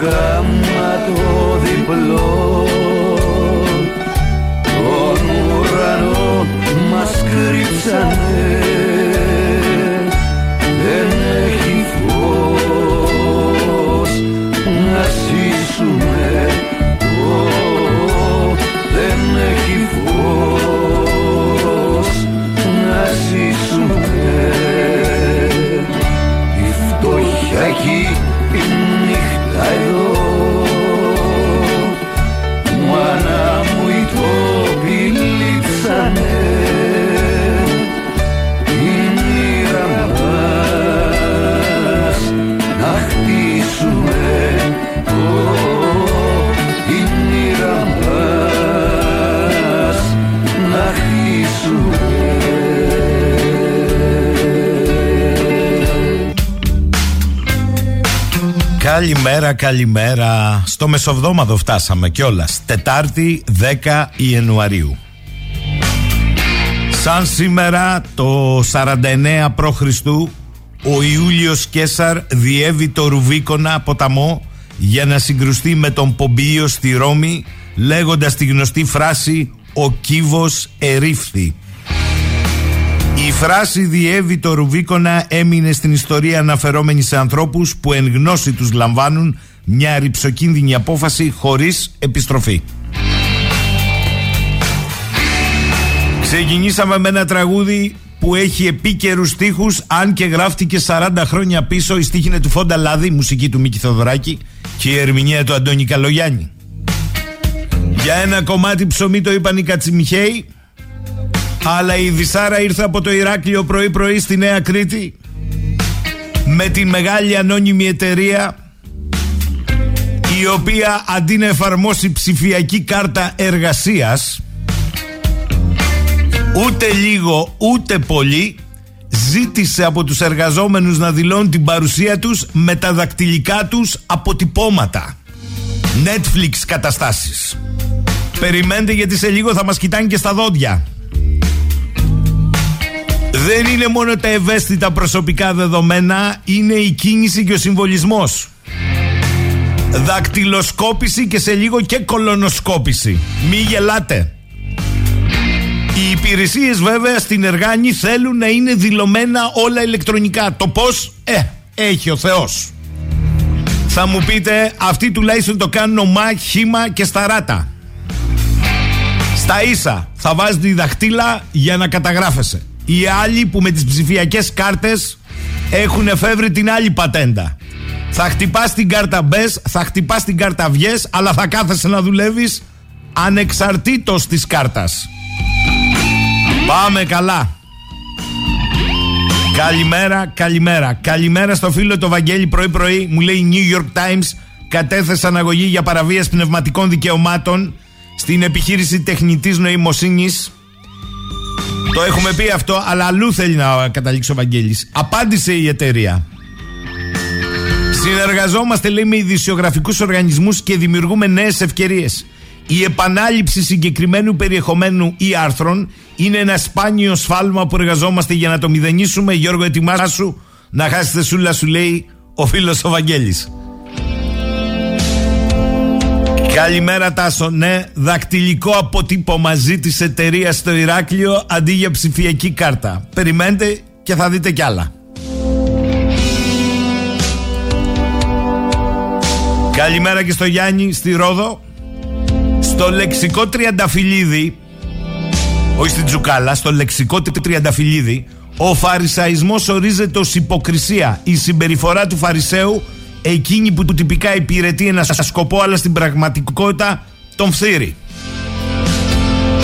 gấm. Καλημέρα, καλημέρα. Στο μεσοβδόμαδο φτάσαμε κιόλας. Τετάρτη 10 Ιανουαρίου. Σαν σήμερα το 49 π.Χ. ο Ιούλιος Κέσαρ διέβη το Ρουβίκονα ποταμό για να συγκρουστεί με τον Πομπίο στη Ρώμη λέγοντας τη γνωστή φράση «Ο κύβος ερήφθη». Η φράση διέβη το Ρουβίκονα έμεινε στην ιστορία αναφερόμενης σε ανθρώπους που εν γνώση τους λαμβάνουν μια ρηψοκίνδυνη απόφαση χωρίς επιστροφή. Ξεκινήσαμε με ένα τραγούδι που έχει επίκαιρους στίχους αν και γράφτηκε 40 χρόνια πίσω η στίχη είναι του Φόντα Λάδη, μουσική του Μίκη Θοδωράκη και η ερμηνεία του Αντώνη Καλογιάννη. Για ένα κομμάτι ψωμί το είπαν οι Κατσιμιχαίοι αλλά η Δυσάρα ήρθε από το Ηράκλειο πρωί πρωί στη Νέα Κρήτη με την μεγάλη ανώνυμη εταιρεία η οποία αντί να εφαρμόσει ψηφιακή κάρτα εργασίας ούτε λίγο ούτε πολύ ζήτησε από τους εργαζόμενους να δηλώνουν την παρουσία τους με τα δακτυλικά τους αποτυπώματα. Netflix καταστάσεις. Περιμένετε γιατί σε λίγο θα μας κοιτάνε και στα δόντια. Δεν είναι μόνο τα ευαίσθητα προσωπικά δεδομένα, είναι η κίνηση και ο συμβολισμός. Δακτυλοσκόπηση και σε λίγο και κολονοσκόπηση. Μη γελάτε. Οι υπηρεσίες βέβαια στην Εργάνη θέλουν να είναι δηλωμένα όλα ηλεκτρονικά. Το πώς, ε, έχει ο Θεός. Θα μου πείτε, αυτοί τουλάχιστον το κάνουν ομά, χήμα και σταράτα. Στα ίσα θα βάζει τη δαχτύλα για να καταγράφεσαι. Οι άλλοι που με τις ψηφιακές κάρτες έχουν εφεύρει την άλλη πατέντα. Θα χτυπάς την κάρτα μπες, θα χτυπάς την κάρτα βγες, αλλά θα κάθεσαι να δουλεύεις ανεξαρτήτως της κάρτας. Πάμε καλά. Καλημέρα, καλημέρα. Καλημέρα στο φίλο το Βαγγέλη πρωί-πρωί. Μου λέει New York Times κατέθεσε αναγωγή για παραβίαση πνευματικών δικαιωμάτων στην επιχείρηση τεχνητής νοημοσύνης. Το έχουμε πει αυτό, αλλά αλλού θέλει να καταλήξει ο Βαγγέλης. Απάντησε η εταιρεία. Συνεργαζόμαστε, λέει, με ειδησιογραφικούς οργανισμούς και δημιουργούμε νέες ευκαιρίες. Η επανάληψη συγκεκριμένου περιεχομένου ή άρθρων είναι ένα σπάνιο σφάλμα που εργαζόμαστε για να το μηδενίσουμε. Γιώργο, ετοιμάσου να χάσετε σούλα, σου λέει ο φίλος ο Βαγγέλης. Καλημέρα Τάσο, ναι, δακτυλικό αποτύπωμα ζήτησε εταιρεία στο Ηράκλειο αντί για ψηφιακή κάρτα. Περιμένετε και θα δείτε κι άλλα. Καλημέρα και στο Γιάννη στη Ρόδο. Στο λεξικό Τριανταφυλλίδη, όχι στην Τζουκάλα, στο λεξικό Τριανταφυλλίδη, ο φαρισαϊσμός ορίζεται ως υποκρισία. Η συμπεριφορά του Φαρισαίου, εκείνη που του τυπικά υπηρετεί ένα σκοπό, αλλά στην πραγματικότητα τον φθείρει.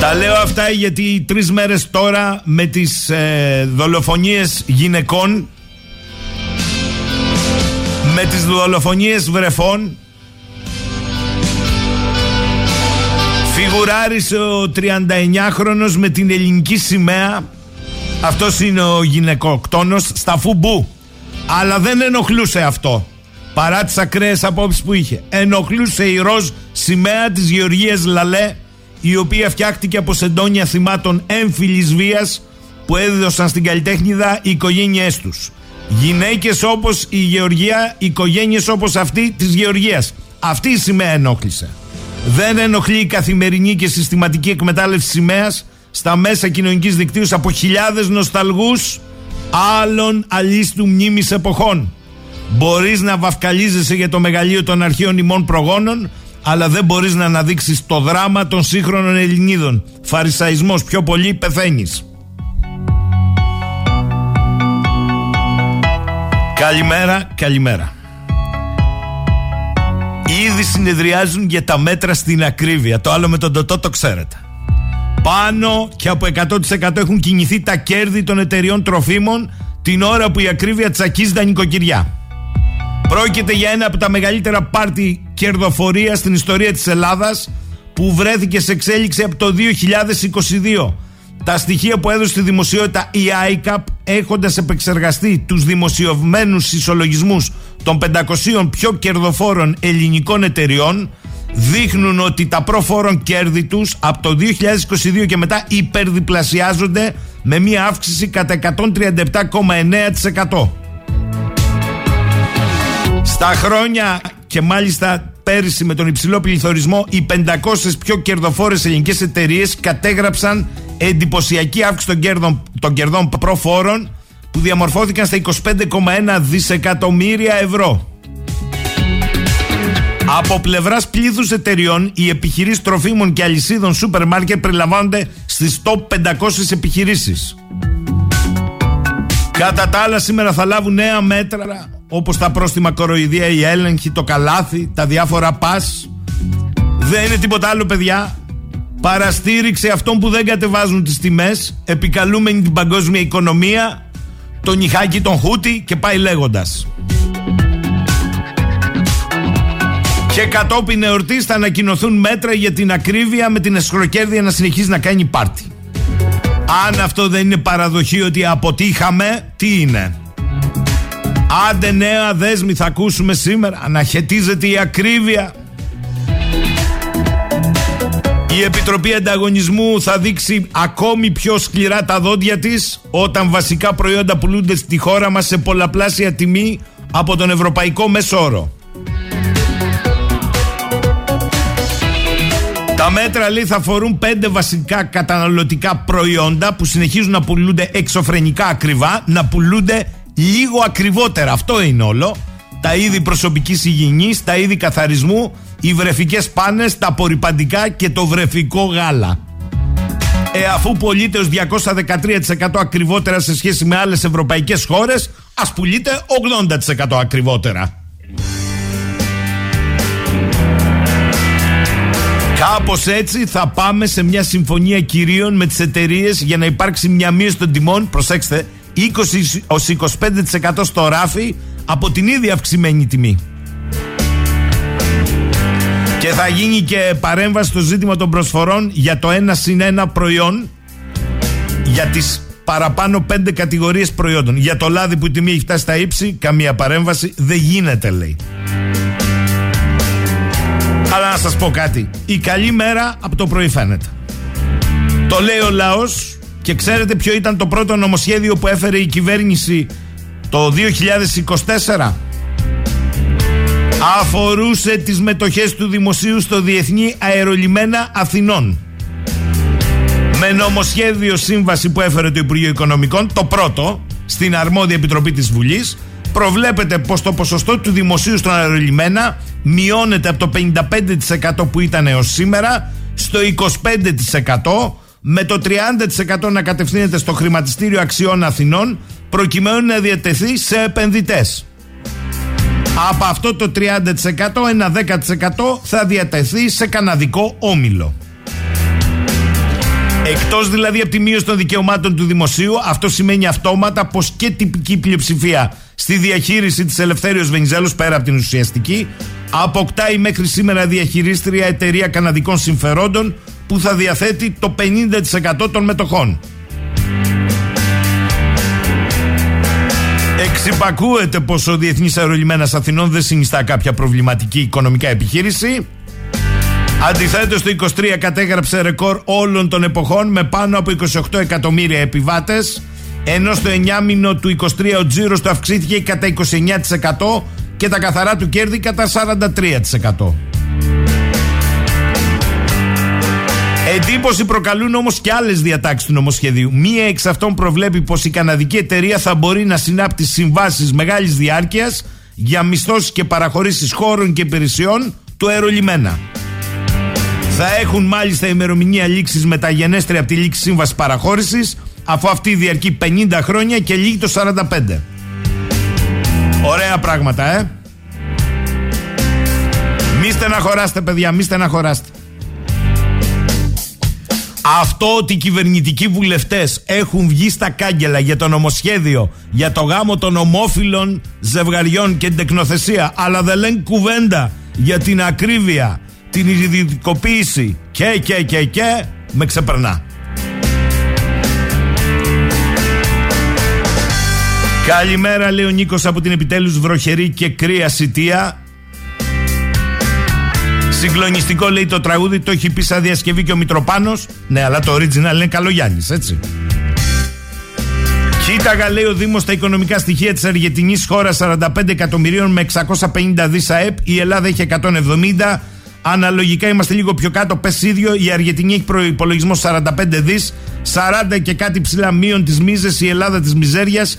Τα λέω αυτά γιατί τρεις μέρες τώρα με τις ε, δολοφονίες γυναικών με τις δολοφονίες βρεφών Φιγουράρισε ο 39χρονος με την ελληνική σημαία. Αυτός είναι ο γυναικοκτόνος στα φουμπού. Αλλά δεν ενοχλούσε αυτό. Παρά τις ακραίες απόψεις που είχε. Ενοχλούσε η ροζ σημαία της Γεωργίας Λαλέ η οποία φτιάχτηκε από σεντόνια θυμάτων έμφυλης βίας που έδωσαν στην καλλιτέχνηδα οι οικογένειές τους. Γυναίκες όπως η Γεωργία, οικογένειες όπως αυτή της Γεωργίας. Αυτή η σημαία ενόχλησε. Δεν ενοχλεί η καθημερινή και συστηματική εκμετάλλευση σημαίας στα μέσα κοινωνικής δικτύους από χιλιάδες νοσταλγούς άλλων αλίστου μνήμης εποχών. Μπορείς να βαφκαλίζεσαι για το μεγαλείο των αρχαίων ημών προγόνων, αλλά δεν μπορείς να αναδείξεις το δράμα των σύγχρονων Ελληνίδων. Φαρισαϊσμός πιο πολύ πεθαίνεις. Καλημέρα, καλημέρα. Ήδη συνεδριάζουν για τα μέτρα στην ακρίβεια. Το άλλο με τον Τωτό το ξέρετε. Πάνω και από 100% έχουν κινηθεί τα κέρδη των εταιριών τροφίμων την ώρα που η ακρίβεια τσακίζει τα νοικοκυριά. Πρόκειται για ένα από τα μεγαλύτερα πάρτι κερδοφορίας στην ιστορία της Ελλάδας που βρέθηκε σε εξέλιξη από το 2022 τα στοιχεία που έδωσε στη δημοσιότητα η ICAP έχοντας επεξεργαστεί τους δημοσιευμένους ισολογισμούς των 500 πιο κερδοφόρων ελληνικών εταιριών δείχνουν ότι τα προφόρων κέρδη τους από το 2022 και μετά υπερδιπλασιάζονται με μία αύξηση κατά 137,9%. Στα χρόνια και μάλιστα πέρυσι με τον υψηλό πληθωρισμό οι 500 πιο κερδοφόρες ελληνικές εταιρείες κατέγραψαν εντυπωσιακή αύξηση των κερδών, των κερδών προφόρων που διαμορφώθηκαν στα 25,1 δισεκατομμύρια ευρώ. Από πλευράς πλήθους εταιριών, οι επιχειρήσεις τροφίμων και αλυσίδων σούπερ μάρκετ περιλαμβάνονται στις top 500 επιχειρήσεις. Κατά τα άλλα, σήμερα θα λάβουν νέα μέτρα όπως τα πρόστιμα κοροϊδία, η έλεγχη, το καλάθι, τα διάφορα πα. Δεν είναι τίποτα άλλο, παιδιά παραστήριξε αυτών που δεν κατεβάζουν τις τιμές επικαλούμενη την παγκόσμια οικονομία τον νυχάκι τον Χούτι και πάει λέγοντας. Και κατόπιν εορτής θα ανακοινωθούν μέτρα για την ακρίβεια με την εσχροκέρδεια να συνεχίζει να κάνει πάρτι. Αν αυτό δεν είναι παραδοχή ότι αποτύχαμε τι είναι; Άντε νέα δέσμη θα ακούσουμε σήμερα. Αναχαιτίζεται η ακρίβεια η Επιτροπή Ανταγωνισμού θα δείξει ακόμη πιο σκληρά τα δόντια της όταν βασικά προϊόντα πουλούνται στη χώρα μας σε πολλαπλάσια τιμή από τον Ευρωπαϊκό Μεσόρο. Τα μέτρα λέει θα φορούν πέντε βασικά καταναλωτικά προϊόντα που συνεχίζουν να πουλούνται εξωφρενικά ακριβά, να πουλούνται λίγο ακριβότερα. Αυτό είναι όλο. Τα είδη προσωπικής υγιεινής, τα είδη καθαρισμού, οι βρεφικές πάνες, τα απορριπαντικά και το βρεφικό γάλα. Ε, αφού πωλείται ως 213% ακριβότερα σε σχέση με άλλες ευρωπαϊκές χώρες, ας πουλείται 80% ακριβότερα. Κάπως έτσι θα πάμε σε μια συμφωνία κυρίων με τις εταιρείες για να υπάρξει μια μείωση των τιμών, προσέξτε, 20 25% στο ράφι από την ίδια αυξημένη τιμή. Και θα γίνει και παρέμβαση στο ζήτημα των προσφορών για το ένα συν ένα προϊόν για τις παραπάνω πέντε κατηγορίες προϊόντων. Για το λάδι που η τιμή έχει φτάσει στα ύψη, καμία παρέμβαση δεν γίνεται λέει. Αλλά να σας πω κάτι. Η καλή μέρα από το πρωί φαίνεται. Το λέει ο λαός και ξέρετε ποιο ήταν το πρώτο νομοσχέδιο που έφερε η κυβέρνηση το 2024 αφορούσε τις μετοχές του δημοσίου στο Διεθνή Αερολιμένα Αθηνών. Με νομοσχέδιο σύμβαση που έφερε το Υπουργείο Οικονομικών, το πρώτο, στην αρμόδια επιτροπή της Βουλής, προβλέπεται πως το ποσοστό του δημοσίου στον αερολιμένα μειώνεται από το 55% που ήταν έως σήμερα στο 25% με το 30% να κατευθύνεται στο χρηματιστήριο αξιών Αθηνών προκειμένου να διατεθεί σε επενδυτές. Από αυτό το 30% ένα 10% θα διατεθεί σε καναδικό όμιλο. Εκτός δηλαδή από τη μείωση των δικαιωμάτων του δημοσίου, αυτό σημαίνει αυτόματα πως και τυπική πλειοψηφία στη διαχείριση της Ελευθέρω Βενιζέλου, πέρα από την ουσιαστική, αποκτάει μέχρι σήμερα διαχειρίστρια εταιρεία καναδικών συμφερόντων που θα διαθέτει το 50% των μετοχών. Εξυπακούεται πως ο Διεθνής Αερολιμένας Αθηνών δεν συνιστά κάποια προβληματική οικονομικά επιχείρηση. Αντιθέτως το 23 κατέγραψε ρεκόρ όλων των εποχών με πάνω από 28 εκατομμύρια επιβάτες ενώ στο 9 μήνο του 23 ο τζίρος του αυξήθηκε κατά 29% και τα καθαρά του κέρδη κατά 43%. Εντύπωση προκαλούν όμως και άλλες διατάξεις του νομοσχεδίου. Μία εξ αυτών προβλέπει πως η καναδική εταιρεία θα μπορεί να συνάπτει συμβάσεις μεγάλης διάρκειας για μισθώσεις και παραχωρήσεις χώρων και υπηρεσιών του αερολιμένα. Θα έχουν μάλιστα ημερομηνία λήξης μεταγενέστερη από τη λήξη σύμβασης παραχώρησης, αφού αυτή διαρκεί 50 χρόνια και λύγει το 45. Ωραία πράγματα, ε. Μη στεναχωράστε, παιδιά, μη στεναχωράστε. Αυτό ότι οι κυβερνητικοί βουλευτές έχουν βγει στα κάγκελα για το νομοσχέδιο για το γάμο των ομόφυλων ζευγαριών και την τεκνοθεσία, αλλά δεν λένε κουβέντα για την ακρίβεια, την ιδιωτικοποίηση και και και και με ξεπερνά. Καλημέρα λέει ο Νίκος από την επιτέλους βροχερή και κρύα σιτία Συγκλονιστικό λέει το τραγούδι, το έχει πει σαν διασκευή και ο Μητροπάνος Ναι, αλλά το original είναι Καλογιάννης, έτσι. Κοίταγα, λέει ο Δήμος, τα οικονομικά στοιχεία της Αργεντινής χώρας 45 εκατομμυρίων με 650 δις ΑΕΠ. Η Ελλάδα έχει 170. Αναλογικά είμαστε λίγο πιο κάτω. Πες ίδιο, η Αργεντινή έχει προπολογισμό 45 δις. 40 και κάτι ψηλά μείον τη μίζες. Η Ελλάδα της μιζέριας.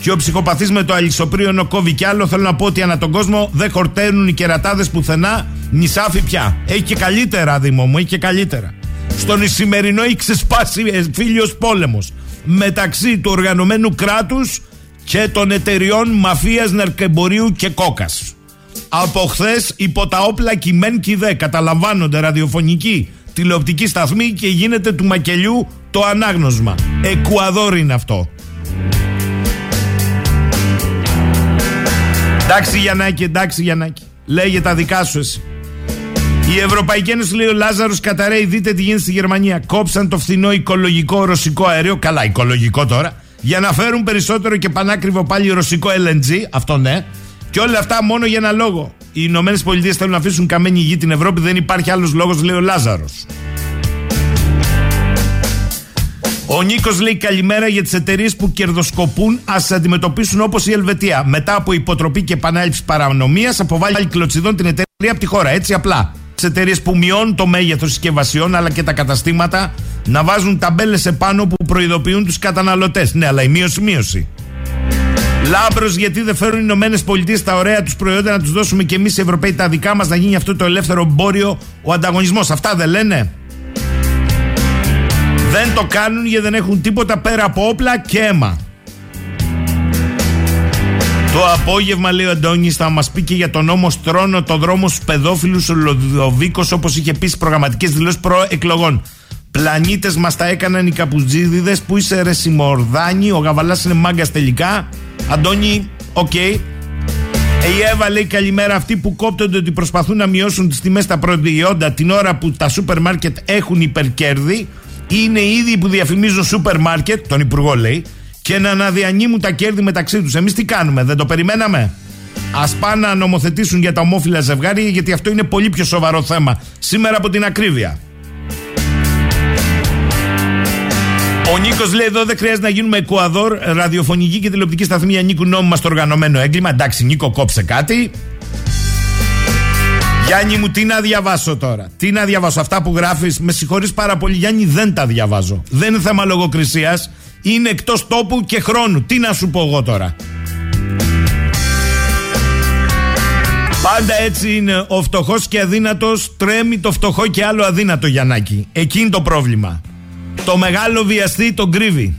Και ο ψυχοπαθής με το αλυσοπρίωνο κόβει κι άλλο. Θέλω να πω ότι ανά τον κόσμο δεν χορταίνουν οι κερατάδες πουθενά. Νησάφι πια. Έχει και καλύτερα, Δήμο μου, έχει και καλύτερα. Στον Ισημερινό έχει ξεσπάσει ε, φίλιος πόλεμος μεταξύ του οργανωμένου κράτους και των εταιριών μαφίας ναρκεμπορίου και κόκας. Από χθες υπό τα όπλα κειμέν και δε καταλαμβάνονται ραδιοφωνικοί τηλεοπτικοί σταθμοί και γίνεται του μακελιού το ανάγνωσμα. Εκουαδόρ είναι αυτό. Εντάξει Γιαννάκη, εντάξει Γιαννάκη. Λέγε τα δικά σου εσύ. Η Ευρωπαϊκή Ένωση λέει ο Λάζαρος Καταρέη, δείτε τι γίνεται στη Γερμανία. Κόψαν το φθηνό οικολογικό ρωσικό αέριο. Καλά, οικολογικό τώρα. Για να φέρουν περισσότερο και πανάκριβο πάλι ρωσικό LNG. Αυτό ναι. Και όλα αυτά μόνο για ένα λόγο. Οι Ηνωμένες Πολιτείες θέλουν να αφήσουν καμένη γη την Ευρώπη. Δεν υπάρχει άλλος λόγος, λέει ο Λάζαρος. Ο Νίκος λέει καλημέρα για τις εταιρείες που κερδοσκοπούν. Α τι αντιμετωπίσουν όπως η Ελβετία. Μετά από υποτροπή και επανάληψη παρανομίας, αποβάλλει κλωτσιδών την εταιρεία από τη χώρα. Έτσι απλά. εταιρείες που μειώνουν το μέγεθος συσκευασιών αλλά και τα καταστήματα να βάζουν ταμπέλες επάνω που προειδοποιούν τους καταναλωτές. Ναι, αλλά η μείωση, μείωση. Λάμπρος, γιατί δεν φέρουν οι Ηνωμένες Πολιτείες τα ωραία τους προϊόντα να τους δώσουμε και εμείς οι Ευρωπαίοι τα δικά μας να γίνει αυτό το ελεύθερο εμπόριο, ο ανταγωνισμός. Αυτά δεν λένε. Δεν το κάνουν γιατί δεν έχουν τίποτα πέρα από όπλα και αίμα. Το απόγευμα, λέει ο Αντώνης, θα μας πει και για τον νόμο Στρώνο, το δρόμο στους παιδόφιλους, ο Λοδοβίκος, όπως είχε πει στις προγραμματικές δηλώσεις προεκλογών. Πλανήτες μας τα έκαναν οι καπουζίδιδες που είσαι ρε Σιμορδάνη, ο Γαβαλάς είναι μάγκας τελικά. Αντώνη, OK. Okay. Η Εύα λέει καλημέρα αυτοί που κόπτονται ότι προσπαθούν να μειώσουν τις τιμές στα προϊόντα την ώρα που τα σούπερ μάρκετ έχουν υπερκέρδη είναι οι ίδιοι που διαφημίζουν σούπερ μάρκετ, τον Υπουργό λέει, και να αναδιανέμουν τα κέρδη μεταξύ τους. Εμείς τι κάνουμε, δεν το περιμέναμε; Α πάνε να νομοθετήσουν για τα ομόφυλα ζευγάρια, γιατί αυτό είναι πολύ πιο σοβαρό θέμα σήμερα από την ακρίβεια. Ο Νίκος λέει εδώ δεν χρειάζεται να γίνουμε Εκουαδόρ, ραδιοφωνική και τηλεοπτική σταθμή ανήκουν νόμιμα στο οργανωμένο έγκλημα. Εντάξει, Νίκο, κόψε κάτι. Γιάννη μου, τι να διαβάσω τώρα; Τι να διαβάσω; Αυτά που γράφεις, με συγχωρείς πάρα πολύ, Γιάννη, δεν τα διαβάζω. Δεν είναι θέμα λογοκρισίας. Είναι εκτός τόπου και χρόνου. Τι να σου πω εγώ τώρα; Πάντα έτσι είναι. Ο φτωχός και αδύνατος τρέμει το φτωχό και άλλο αδύνατο, Γιαννάκη. Εκεί είναι το πρόβλημα. Το μεγάλο βιαστή τον κρύβει.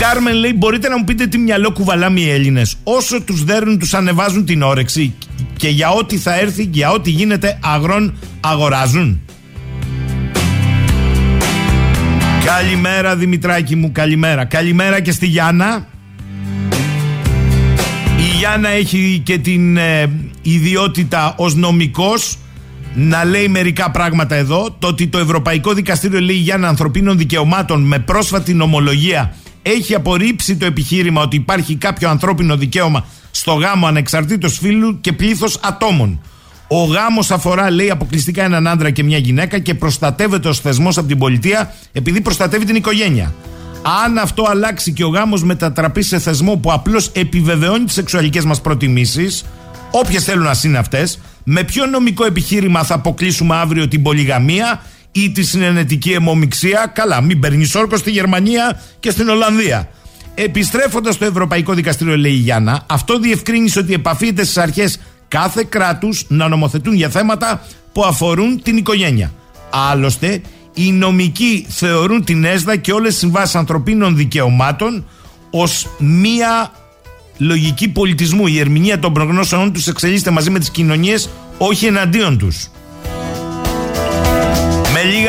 Κάρμεν λέει: Μπορείτε να μου πείτε τι μυαλό κουβαλάμε οι Έλληνες. Όσο τους δέρνουν, τους ανεβάζουν την όρεξη και για ό,τι θα έρθει, για ό,τι γίνεται, αγρόν αγοράζουν. Καλημέρα Δημητράκη μου, καλημέρα. Καλημέρα και στη Γιάννα. Η Γιάννα έχει και την ε, ιδιότητα ως νομικός να λέει μερικά πράγματα εδώ. Το ότι το Ευρωπαϊκό Δικαστήριο λέει Γιάννα Ανθρωπίνων Δικαιωμάτων με πρόσφατη νομολογία έχει απορρίψει το επιχείρημα ότι υπάρχει κάποιο ανθρώπινο δικαίωμα στο γάμο ανεξαρτήτως φίλου και πλήθος ατόμων. Ο γάμος αφορά, λέει, αποκλειστικά έναν άντρα και μια γυναίκα και προστατεύεται ως θεσμός από την πολιτεία επειδή προστατεύει την οικογένεια. Αν αυτό αλλάξει και ο γάμος μετατραπεί σε θεσμό που απλώς επιβεβαιώνει τις σεξουαλικές μας προτιμήσεις, όποιες θέλουν να είναι αυτές, με ποιο νομικό επιχείρημα θα αποκλείσουμε αύριο την πολυγαμία ή τη συνενετική αιμομηξία. Καλά, μην παίρνει όρκο στη Γερμανία και στην Ολλανδία. Επιστρέφοντας στο Ευρωπαϊκό Δικαστήριο, λέει η Γιάννα, αυτό διευκρίνησε ότι επαφείται στις αρχές κάθε κράτους να νομοθετούν για θέματα που αφορούν την οικογένεια. Άλλωστε, οι νομικοί θεωρούν την ΕΣΔΑ και όλες τις συμβάσεις ανθρωπίνων δικαιωμάτων ως μία λογική πολιτισμού. Η ερμηνεία των προγνώσεων τους εξελίσσεται μαζί με τις κοινωνίες, όχι εναντίον τους.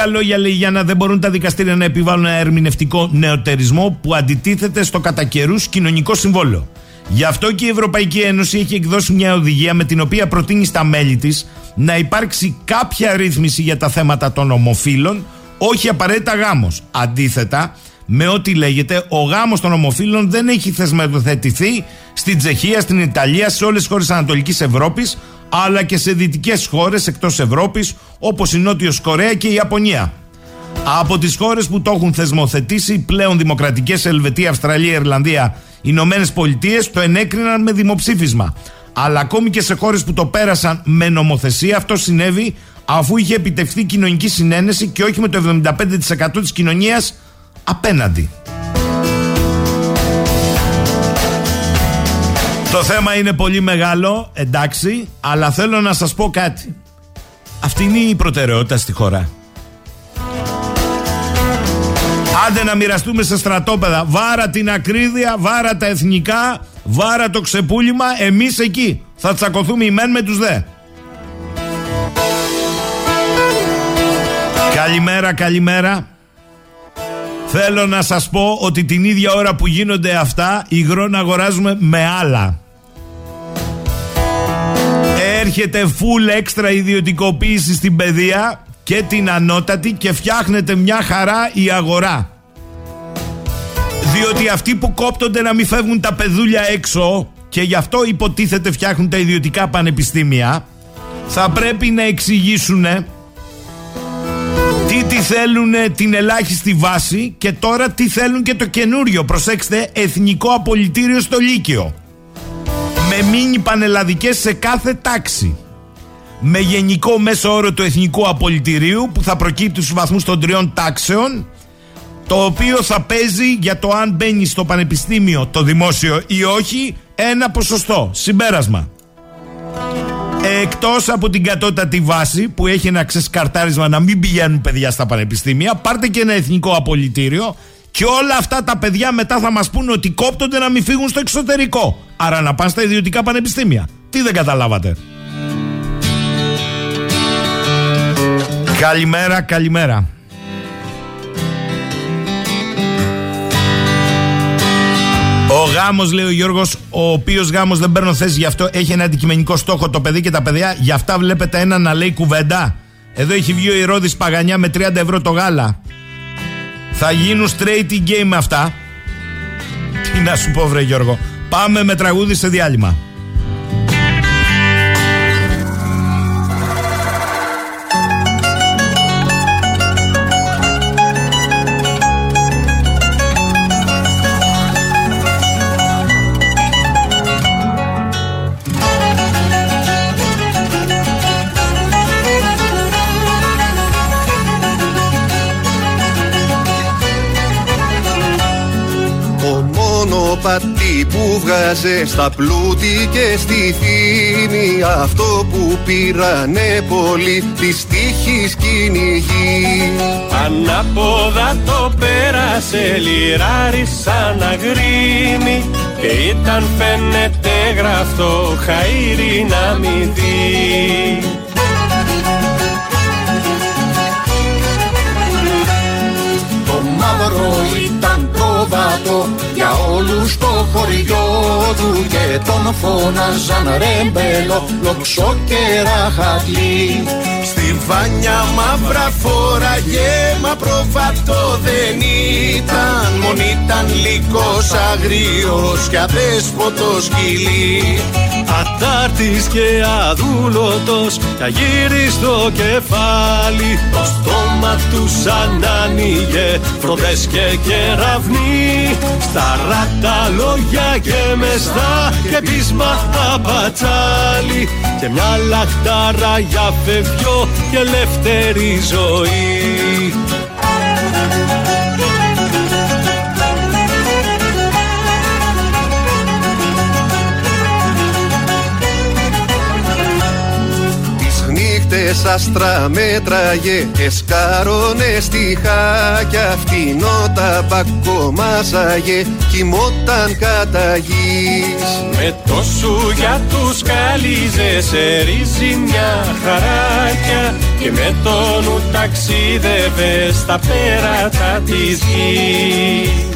Με λίγα λόγια, λέει Γιάννα, δεν μπορούν τα δικαστήρια να επιβάλλουν ένα ερμηνευτικό νεοτερισμό που αντιτίθεται στο κατά καιρούς κοινωνικό συμβόλαιο. Γι' αυτό και η Ευρωπαϊκή Ένωση έχει εκδώσει μια οδηγία με την οποία προτείνει στα μέλη της να υπάρξει κάποια ρύθμιση για τα θέματα των ομοφύλων, όχι απαραίτητα γάμος. Αντίθετα, με ό,τι λέγεται, ο γάμος των ομοφύλων δεν έχει θεσμοθετηθεί στην Τσεχία, στην Ιταλία, σε όλες τις χώρες Ανατολικής Ευρώπης, αλλά και σε δυτικές χώρες εκτός Ευρώπης, όπως η Νότιος Κορέα και η Ιαπωνία. Από τις χώρες που το έχουν θεσμοθετήσει, πλέον δημοκρατικές Ελβετία, Αυστραλία, Ιρλανδία, Ηνωμένες Πολιτείες το ενέκριναν με δημοψήφισμα. Αλλά ακόμη και σε χώρες που το πέρασαν με νομοθεσία, αυτό συνέβη αφού είχε επιτευχθεί κοινωνική συνένεση και όχι με το 75% της κοινωνίας απέναντι. Το θέμα είναι πολύ μεγάλο, εντάξει, αλλά θέλω να σας πω κάτι. Αυτή είναι η προτεραιότητα στη χώρα. Άντε να μοιραστούμε σε στρατόπεδα. Βάρα την ακρίβεια, βάρα τα εθνικά, βάρα το ξεπούλημα. Εμείς εκεί θα τσακωθούμε οι μεν με τους δε. Καλημέρα, καλημέρα. Θέλω να σας πω ότι την ίδια ώρα που γίνονται αυτά, υγρό να αγοράζουμε με άλλα. Έρχεται full έξτρα ιδιωτικοποίηση στην παιδεία και την ανώτατη και φτιάχνεται μια χαρά η αγορά. Διότι αυτοί που κόπτονται να μην φεύγουν τα παιδούλια έξω και γι' αυτό υποτίθεται φτιάχνουν τα ιδιωτικά πανεπιστήμια θα πρέπει να εξηγήσουν τι τι θέλουν την ελάχιστη βάση και τώρα τι θέλουν και το καινούριο. Προσέξτε, εθνικό απολυτήριο στο Λύκειο. Με με μίνι πανελλαδικές σε κάθε τάξη με γενικό μέσο όρο του Εθνικού Απολυτηρίου που θα προκύπτει στους βαθμούς των τριών τάξεων το οποίο θα παίζει για το αν μπαίνει στο πανεπιστήμιο το δημόσιο ή όχι ένα ποσοστό. Συμπέρασμα. Εκτός από την κατώτατη βάση που έχει ένα ξεσκαρτάρισμα να μην πηγαίνουν παιδιά στα πανεπιστήμια, πάρτε και ένα εθνικό απολυτήριο και όλα αυτά τα παιδιά μετά θα μας πούνε ότι κόπτονται να μην φύγουν στο εξωτερικό. Άρα να πάνε στα ιδιωτικά πανεπιστήμια. Τι δεν καταλάβατε; Καλημέρα, καλημέρα. Ο γάμος, λέει ο Γιώργος, ο οποίος γάμος δεν παίρνω θέση γι' αυτό έχει ένα αντικειμενικό στόχο το παιδί και τα παιδιά. Γι' αυτά βλέπετε ένα να λέει κουβέντα. Εδώ έχει βγει ο Ηρώδης Παγανιά με 30 ευρώ το γάλα. Θα γίνουν straight game αυτά. Τι να σου πω, βρε Γιώργο. Πάμε με τραγούδι σε διάλειμμα. Που βγάζε στα πλούτη και στη φήμη. Αυτό που πήρανε πολύ της τύχης κυνηγή. Ανάποδα το πέρασε λιράρι σαν αγρίμι. Και ήταν φαίνεται γραφτό χαΐρι να μην δει πρόβατο για όλους το χωριό του και τον φώναζαν ρεμπέλο, λοξό και ραχατλή. Στη βάνια μαύρα φοραγέ μα προφατό δεν ήταν Μον ήταν λύκος αγρίος και αδέσποτος σκυλί Ατάρτης και αδούλωτος τα γύρι στο κεφάλι. Το στόμα του σαν άνοιγε φροντές και κεραυνοί. Στα ράτα λόγια και μεστά και πείσμα απατσάλι Και μια λαχτάρα για φευγιό και ελεύθερη ζωή νύχτες άστρα μέτραγε Εσκάρωνε στη χάκια Φτηνό ταμπακό μάζαγε Κοιμόταν κατά γης Με το σου για τους καλύζε σε ρίζει μια χαράκια Και με το νου ταξίδευε στα πέρατα της γης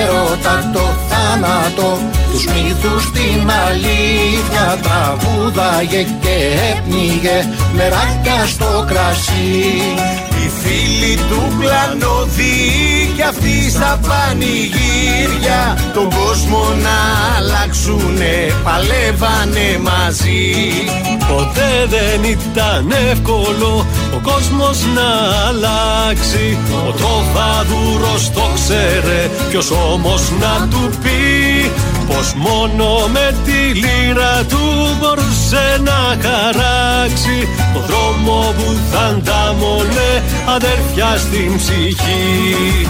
έρωτα το θάνατο τους μύθους στην αλήθεια τραγούδαγε και έπνιγε μεράκια στο κρασί. Οι φίλοι του πλανοδί κι αυτοί στα πανηγύρια Τον κόσμο να αλλάξουνε παλεύανε μαζί. Ποτέ δεν ήταν εύκολο ο κόσμος να αλλάξει. Ο τροφαδούρος το ξέρε. Ποιος όμως να του πει Πως μόνο με τη λύρα του μπορούσε να χαράξει. Το δρόμο που θα αντάμωνε αδέρφια στην ψυχή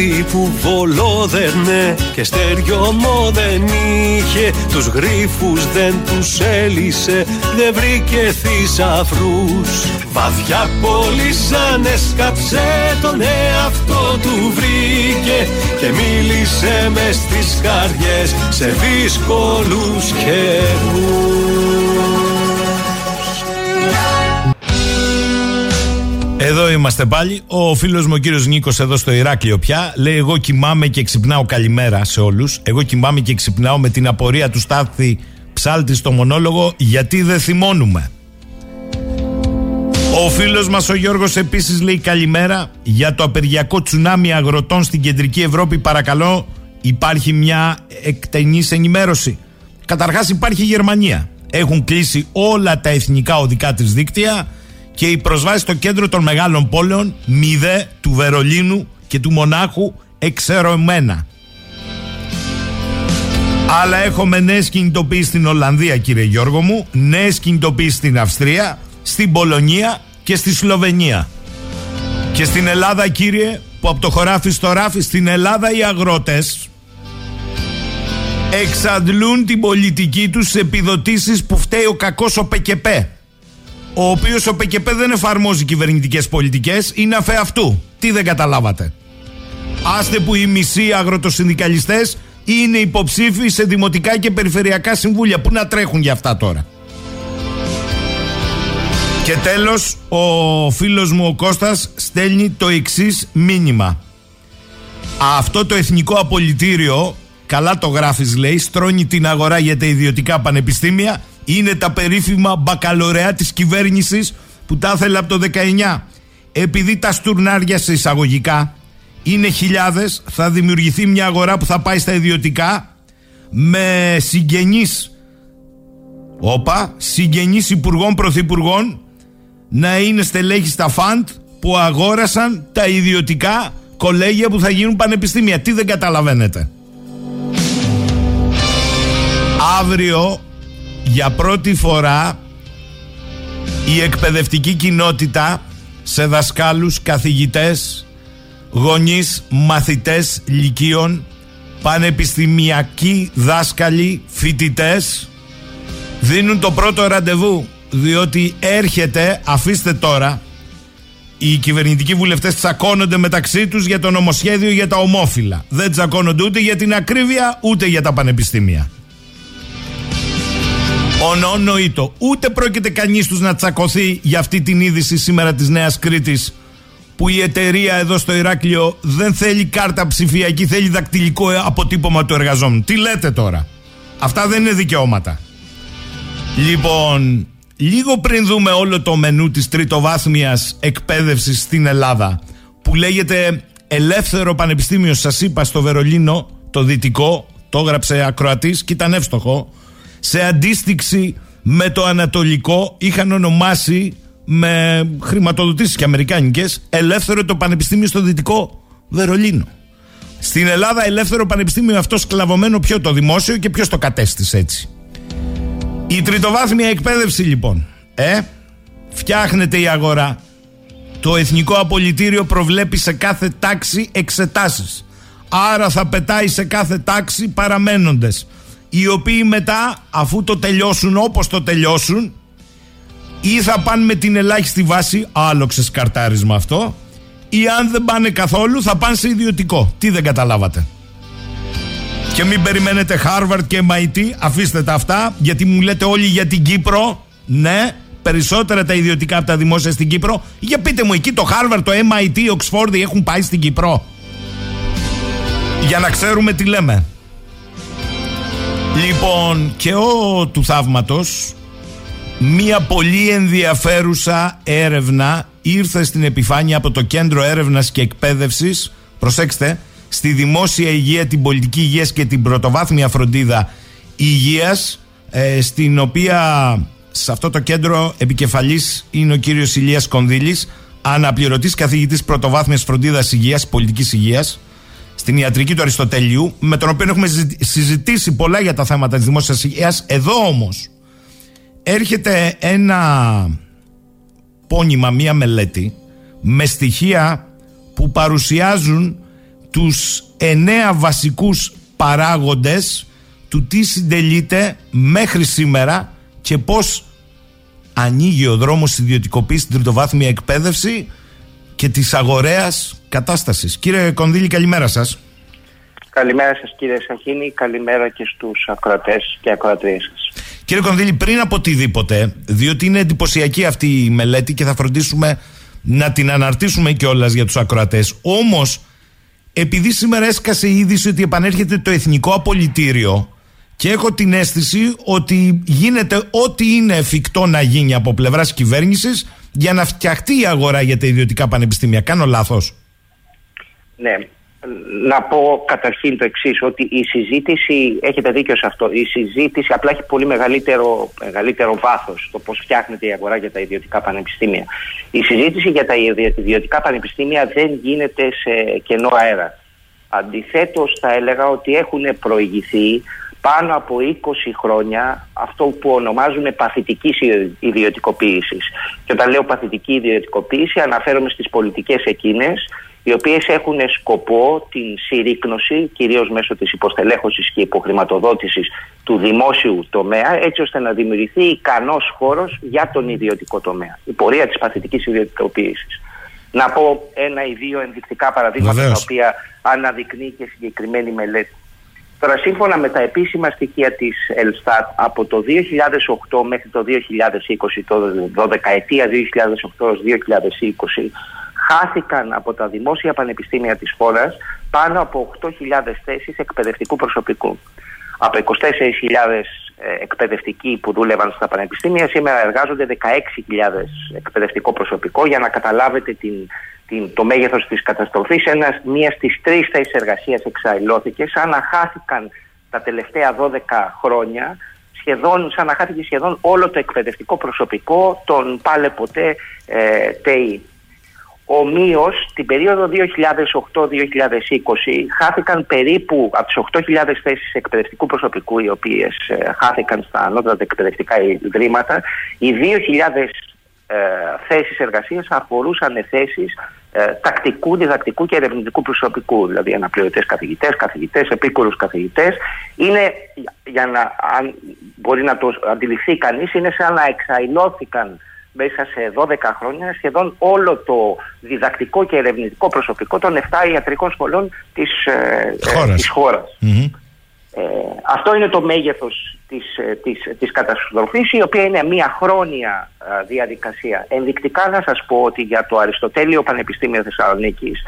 ψάρι που βολόδερνε και στέριο δεν είχε. Τους γρίφους δεν τους έλυσε, δεν βρήκε θησαυρούς Βαθιά πόλη σαν έσκαψε τον εαυτό του βρήκε Και μίλησε μες στις καρδιές σε δύσκολους καιρούς Εδώ είμαστε πάλι. Ο φίλος μου ο κύριος Νίκος εδώ στο Ηράκλειο πια λέει: Εγώ κοιμάμαι και ξυπνάω. Καλημέρα σε όλους. Εγώ κοιμάμαι και ξυπνάω με την απορία του Στάθη Ψάλτη στο μονόλογο γιατί δεν θυμώνουμε. Ο φίλος μας ο Γιώργος επίσης λέει καλημέρα για το απεργιακό τσουνάμι αγροτών στην κεντρική Ευρώπη παρακαλώ υπάρχει μια εκτενής ενημέρωση. Καταρχάς υπάρχει η Γερμανία. Έχουν κλείσει όλα τα εθνικά οδικά της δίκτυα και οι προσβάσει στο κέντρο των μεγάλων πόλεων, Μηδέ, του Βερολίνου και του Μονάχου, εξαιρωμένα. Αλλά έχουμε νέες κινητοποιήσει στην Ολλανδία, κύριε Γιώργο μου, νέες κινητοποιήσει στην Αυστρία, στην Πολωνία και στη Σλοβενία. Και στην Ελλάδα, κύριε, που από το χωράφι στο ράφι, στην Ελλάδα οι αγρότες εξαντλούν την πολιτική τους σε επιδοτήσεις που φταίει ο κακός ο ΠΚΠ ο οποίος ο ΠΚΠ δεν εφαρμόζει κυβερνητικές πολιτικές, είναι αφέ αυτού. Τι δεν καταλάβατε. Άστε που οι μισοί αγροτοσυνδικαλιστές είναι υποψήφοι σε δημοτικά και περιφερειακά συμβούλια. Πού να τρέχουν για αυτά τώρα. Και τέλος ο φίλος μου ο Κώστας στέλνει το εξής μήνυμα. Αυτό το εθνικό απολυτήριο, καλά το γράφεις λέει, στρώνει την αγορά για τα ιδιωτικά πανεπιστήμια είναι τα περίφημα μπακαλωρεά της κυβέρνησης που τα ήθελε από το 19. Επειδή τα στουρνάρια σε εισαγωγικά είναι χιλιάδες, θα δημιουργηθεί μια αγορά που θα πάει στα ιδιωτικά με συγγενείς όπα, συγγενείς υπουργών πρωθυπουργών να είναι στελέχοι στα φαντ που αγόρασαν τα ιδιωτικά κολέγια που θα γίνουν πανεπιστήμια. Τι δεν καταλαβαίνετε. Αύριο για πρώτη φορά η εκπαιδευτική κοινότητα σε δασκάλους, καθηγητές, γονείς, μαθητές λυκείων, πανεπιστημιακοί δάσκαλοι, φοιτητές δίνουν το πρώτο ραντεβού διότι έρχεται, αφήστε τώρα, οι κυβερνητικοί βουλευτές τσακώνονται μεταξύ τους για το νομοσχέδιο για τα ομόφυλα. Δεν τσακώνονται ούτε για την ακρίβεια ούτε για τα πανεπιστήμια. Ονονοήτο. Ούτε πρόκειται κανείς τους να τσακωθεί για αυτή την είδηση σήμερα της Νέας Κρήτης που η εταιρεία εδώ στο Ηράκλειο δεν θέλει κάρτα ψηφιακή, θέλει δακτυλικό αποτύπωμα του εργαζόμενου. Τι λέτε τώρα; Αυτά δεν είναι δικαιώματα. Λοιπόν, λίγο πριν δούμε όλο το μενού της τριτοβάθμιας εκπαίδευσης στην Ελλάδα που λέγεται Ελεύθερο Πανεπιστήμιο, σας είπα στο Βερολίνο, το δυτικό, το έγραψε ακροατής και ήταν εύστοχο σε αντίστοιξη με το Ανατολικό είχαν ονομάσει με χρηματοδοτήσεις και αμερικάνικες ελεύθερο το Πανεπιστήμιο στο Δυτικό Βερολίνο. Στην Ελλάδα ελεύθερο πανεπιστήμιο αυτό σκλαβωμένο ποιο το δημόσιο και ποιος το κατέστησε έτσι. Η τριτοβάθμια εκπαίδευση λοιπόν, ε, φτιάχνεται η αγορά. Το Εθνικό Απολυτήριο προβλέπει σε κάθε τάξη εξετάσεις. Άρα θα πετάει σε κάθε τάξη παραμένοντες οι οποίοι μετά αφού το τελειώσουν όπως το τελειώσουν ή θα πάνε με την ελάχιστη βάση άλλο ξεσκαρτάρισμα αυτό ή αν δεν πάνε καθόλου θα πάνε σε ιδιωτικό. Τι δεν καταλάβατε. Και μην περιμένετε Harvard και MIT αφήστε τα αυτά γιατί μου λέτε όλοι για την Κύπρο. Ναι περισσότερα τα ιδιωτικά από τα δημόσια στην Κύπρο. Για πείτε μου εκεί το Harvard, το MIT, Oxford έχουν πάει στην Κύπρο; Για να ξέρουμε τι λέμε Λοιπόν, και ο του θαύματος μία πολύ ενδιαφέρουσα έρευνα ήρθε στην επιφάνεια από το Κέντρο Έρευνας και Εκπαίδευσης. Προσέξτε, στη δημόσια υγεία, την πολιτική υγείας και την πρωτοβάθμια φροντίδα υγείας ε, στην οποία σε αυτό το κέντρο επικεφαλής είναι ο κύριος Ηλίας Κονδύλης αναπληρωτής καθηγητής πρωτοβάθμιας φροντίδας υγείας, πολιτικής υγείας στην ιατρική του Αριστοτελείου, με τον οποίο έχουμε συζητήσει πολλά για τα θέματα της δημόσιας υγείας. Εδώ όμως έρχεται ένα πόνημα, μία μελέτη, με στοιχεία που παρουσιάζουν τους εννέα βασικούς παράγοντες του τι συντελείται μέχρι σήμερα και πώς ανοίγει ο δρόμος ιδιωτικοποίησης στην τριτοβάθμια εκπαίδευση και της αγορέας κατάστασης. Κύριε Κονδύλη, καλημέρα σας. Καλημέρα σας κύριε Σαχίνη, καλημέρα και στους ακροατές και ακροατρίες σας. Κύριε Κονδύλη, πριν από οτιδήποτε, διότι είναι εντυπωσιακή αυτή η μελέτη και θα φροντίσουμε να την αναρτήσουμε κιόλας για τους ακροατές. Όμως, επειδή σήμερα έσκασε η είδηση ότι επανέρχεται το Εθνικό Απολυτήριο και έχω την αίσθηση ότι γίνεται ό,τι είναι εφικτό να γίνει από πλευράς κυβέρνησης για να φτιαχτεί η αγορά για τα ιδιωτικά πανεπιστήμια. Κάνω λάθος. Ναι. Να πω καταρχήν το εξής, ότι η συζήτηση, έχετε δίκιο σε αυτό, η συζήτηση απλά έχει πολύ μεγαλύτερο, μεγαλύτερο βάθος το πώς φτιάχνεται η αγορά για τα ιδιωτικά πανεπιστήμια. Η συζήτηση για τα ιδιωτικά πανεπιστήμια δεν γίνεται σε κενό αέρα. Αντιθέτως, θα έλεγα ότι έχουν προηγηθεί πάνω από 20 χρόνια αυτό που ονομάζουμε παθητικής ιδιωτικοποίησης. Και όταν λέω παθητική ιδιωτικοποίηση αναφέρομαι στις πολιτικές εκείνες οι οποίες έχουν σκοπό την συρρήκνωση κυρίως μέσω της υποστελέχωσης και υποχρηματοδότησης του δημόσιου τομέα έτσι ώστε να δημιουργηθεί ικανός χώρος για τον ιδιωτικό τομέα. Η πορεία της παθητικής ιδιωτικοποίησης. Να πω ένα ή δύο ενδεικτικά παραδείγματα τα οποία αναδεικνύει και συγκεκριμένη μελέτη. Τώρα, σύμφωνα με τα επίσημα στοιχεία της Ελστάτ, από το 2008 μέχρι το 2020, το 12 ετία 2008-2020, χάθηκαν από τα δημόσια πανεπιστήμια της χώρας πάνω από 8.000 θέσεις εκπαιδευτικού προσωπικού. Από 24.000 ε, εκπαιδευτικοί που δούλευαν στα πανεπιστήμια, σήμερα εργάζονται 16.000 εκπαιδευτικό προσωπικό για να καταλάβετε την την, το μέγεθος της καταστροφής. Μία στις τρεις θέσεις εργασίας εξαϊλώθηκε, σαν να χάθηκαν τα τελευταία 12 χρόνια, σχεδόν, σαν να χάθηκε σχεδόν όλο το εκπαιδευτικό προσωπικό των πάλε ποτέ ε, ΤΕΙ. Ομοίως, την περίοδο 2008-2020 χάθηκαν περίπου από τις 8.000 θέσεις εκπαιδευτικού προσωπικού, οι οποίες ε, χάθηκαν στα ανώτατα εκπαιδευτικά ιδρύματα, οι 2.000 ε, θέσεις εργασίας αφορούσαν θέσεις ε, τακτικού, διδακτικού και ερευνητικού προσωπικού, δηλαδή αναπληρωτές καθηγητές, καθηγητές, επίκουρους καθηγητές. Είναι, για να αν μπορεί να το αντιληφθεί κανείς, είναι σαν να εξαϊλώθηκαν μέσα σε 12 χρόνια σχεδόν όλο το διδακτικό και ερευνητικό προσωπικό των 7 ιατρικών σχολών της, ε, χώρας. της χώρας. Ε, αυτό είναι το μέγεθος της, ε, της, της καταστροφής η οποία είναι μια χρόνια ε, διαδικασία. Ενδεικτικά να σας πω ότι για το Αριστοτέλειο Πανεπιστήμιο Θεσσαλονίκης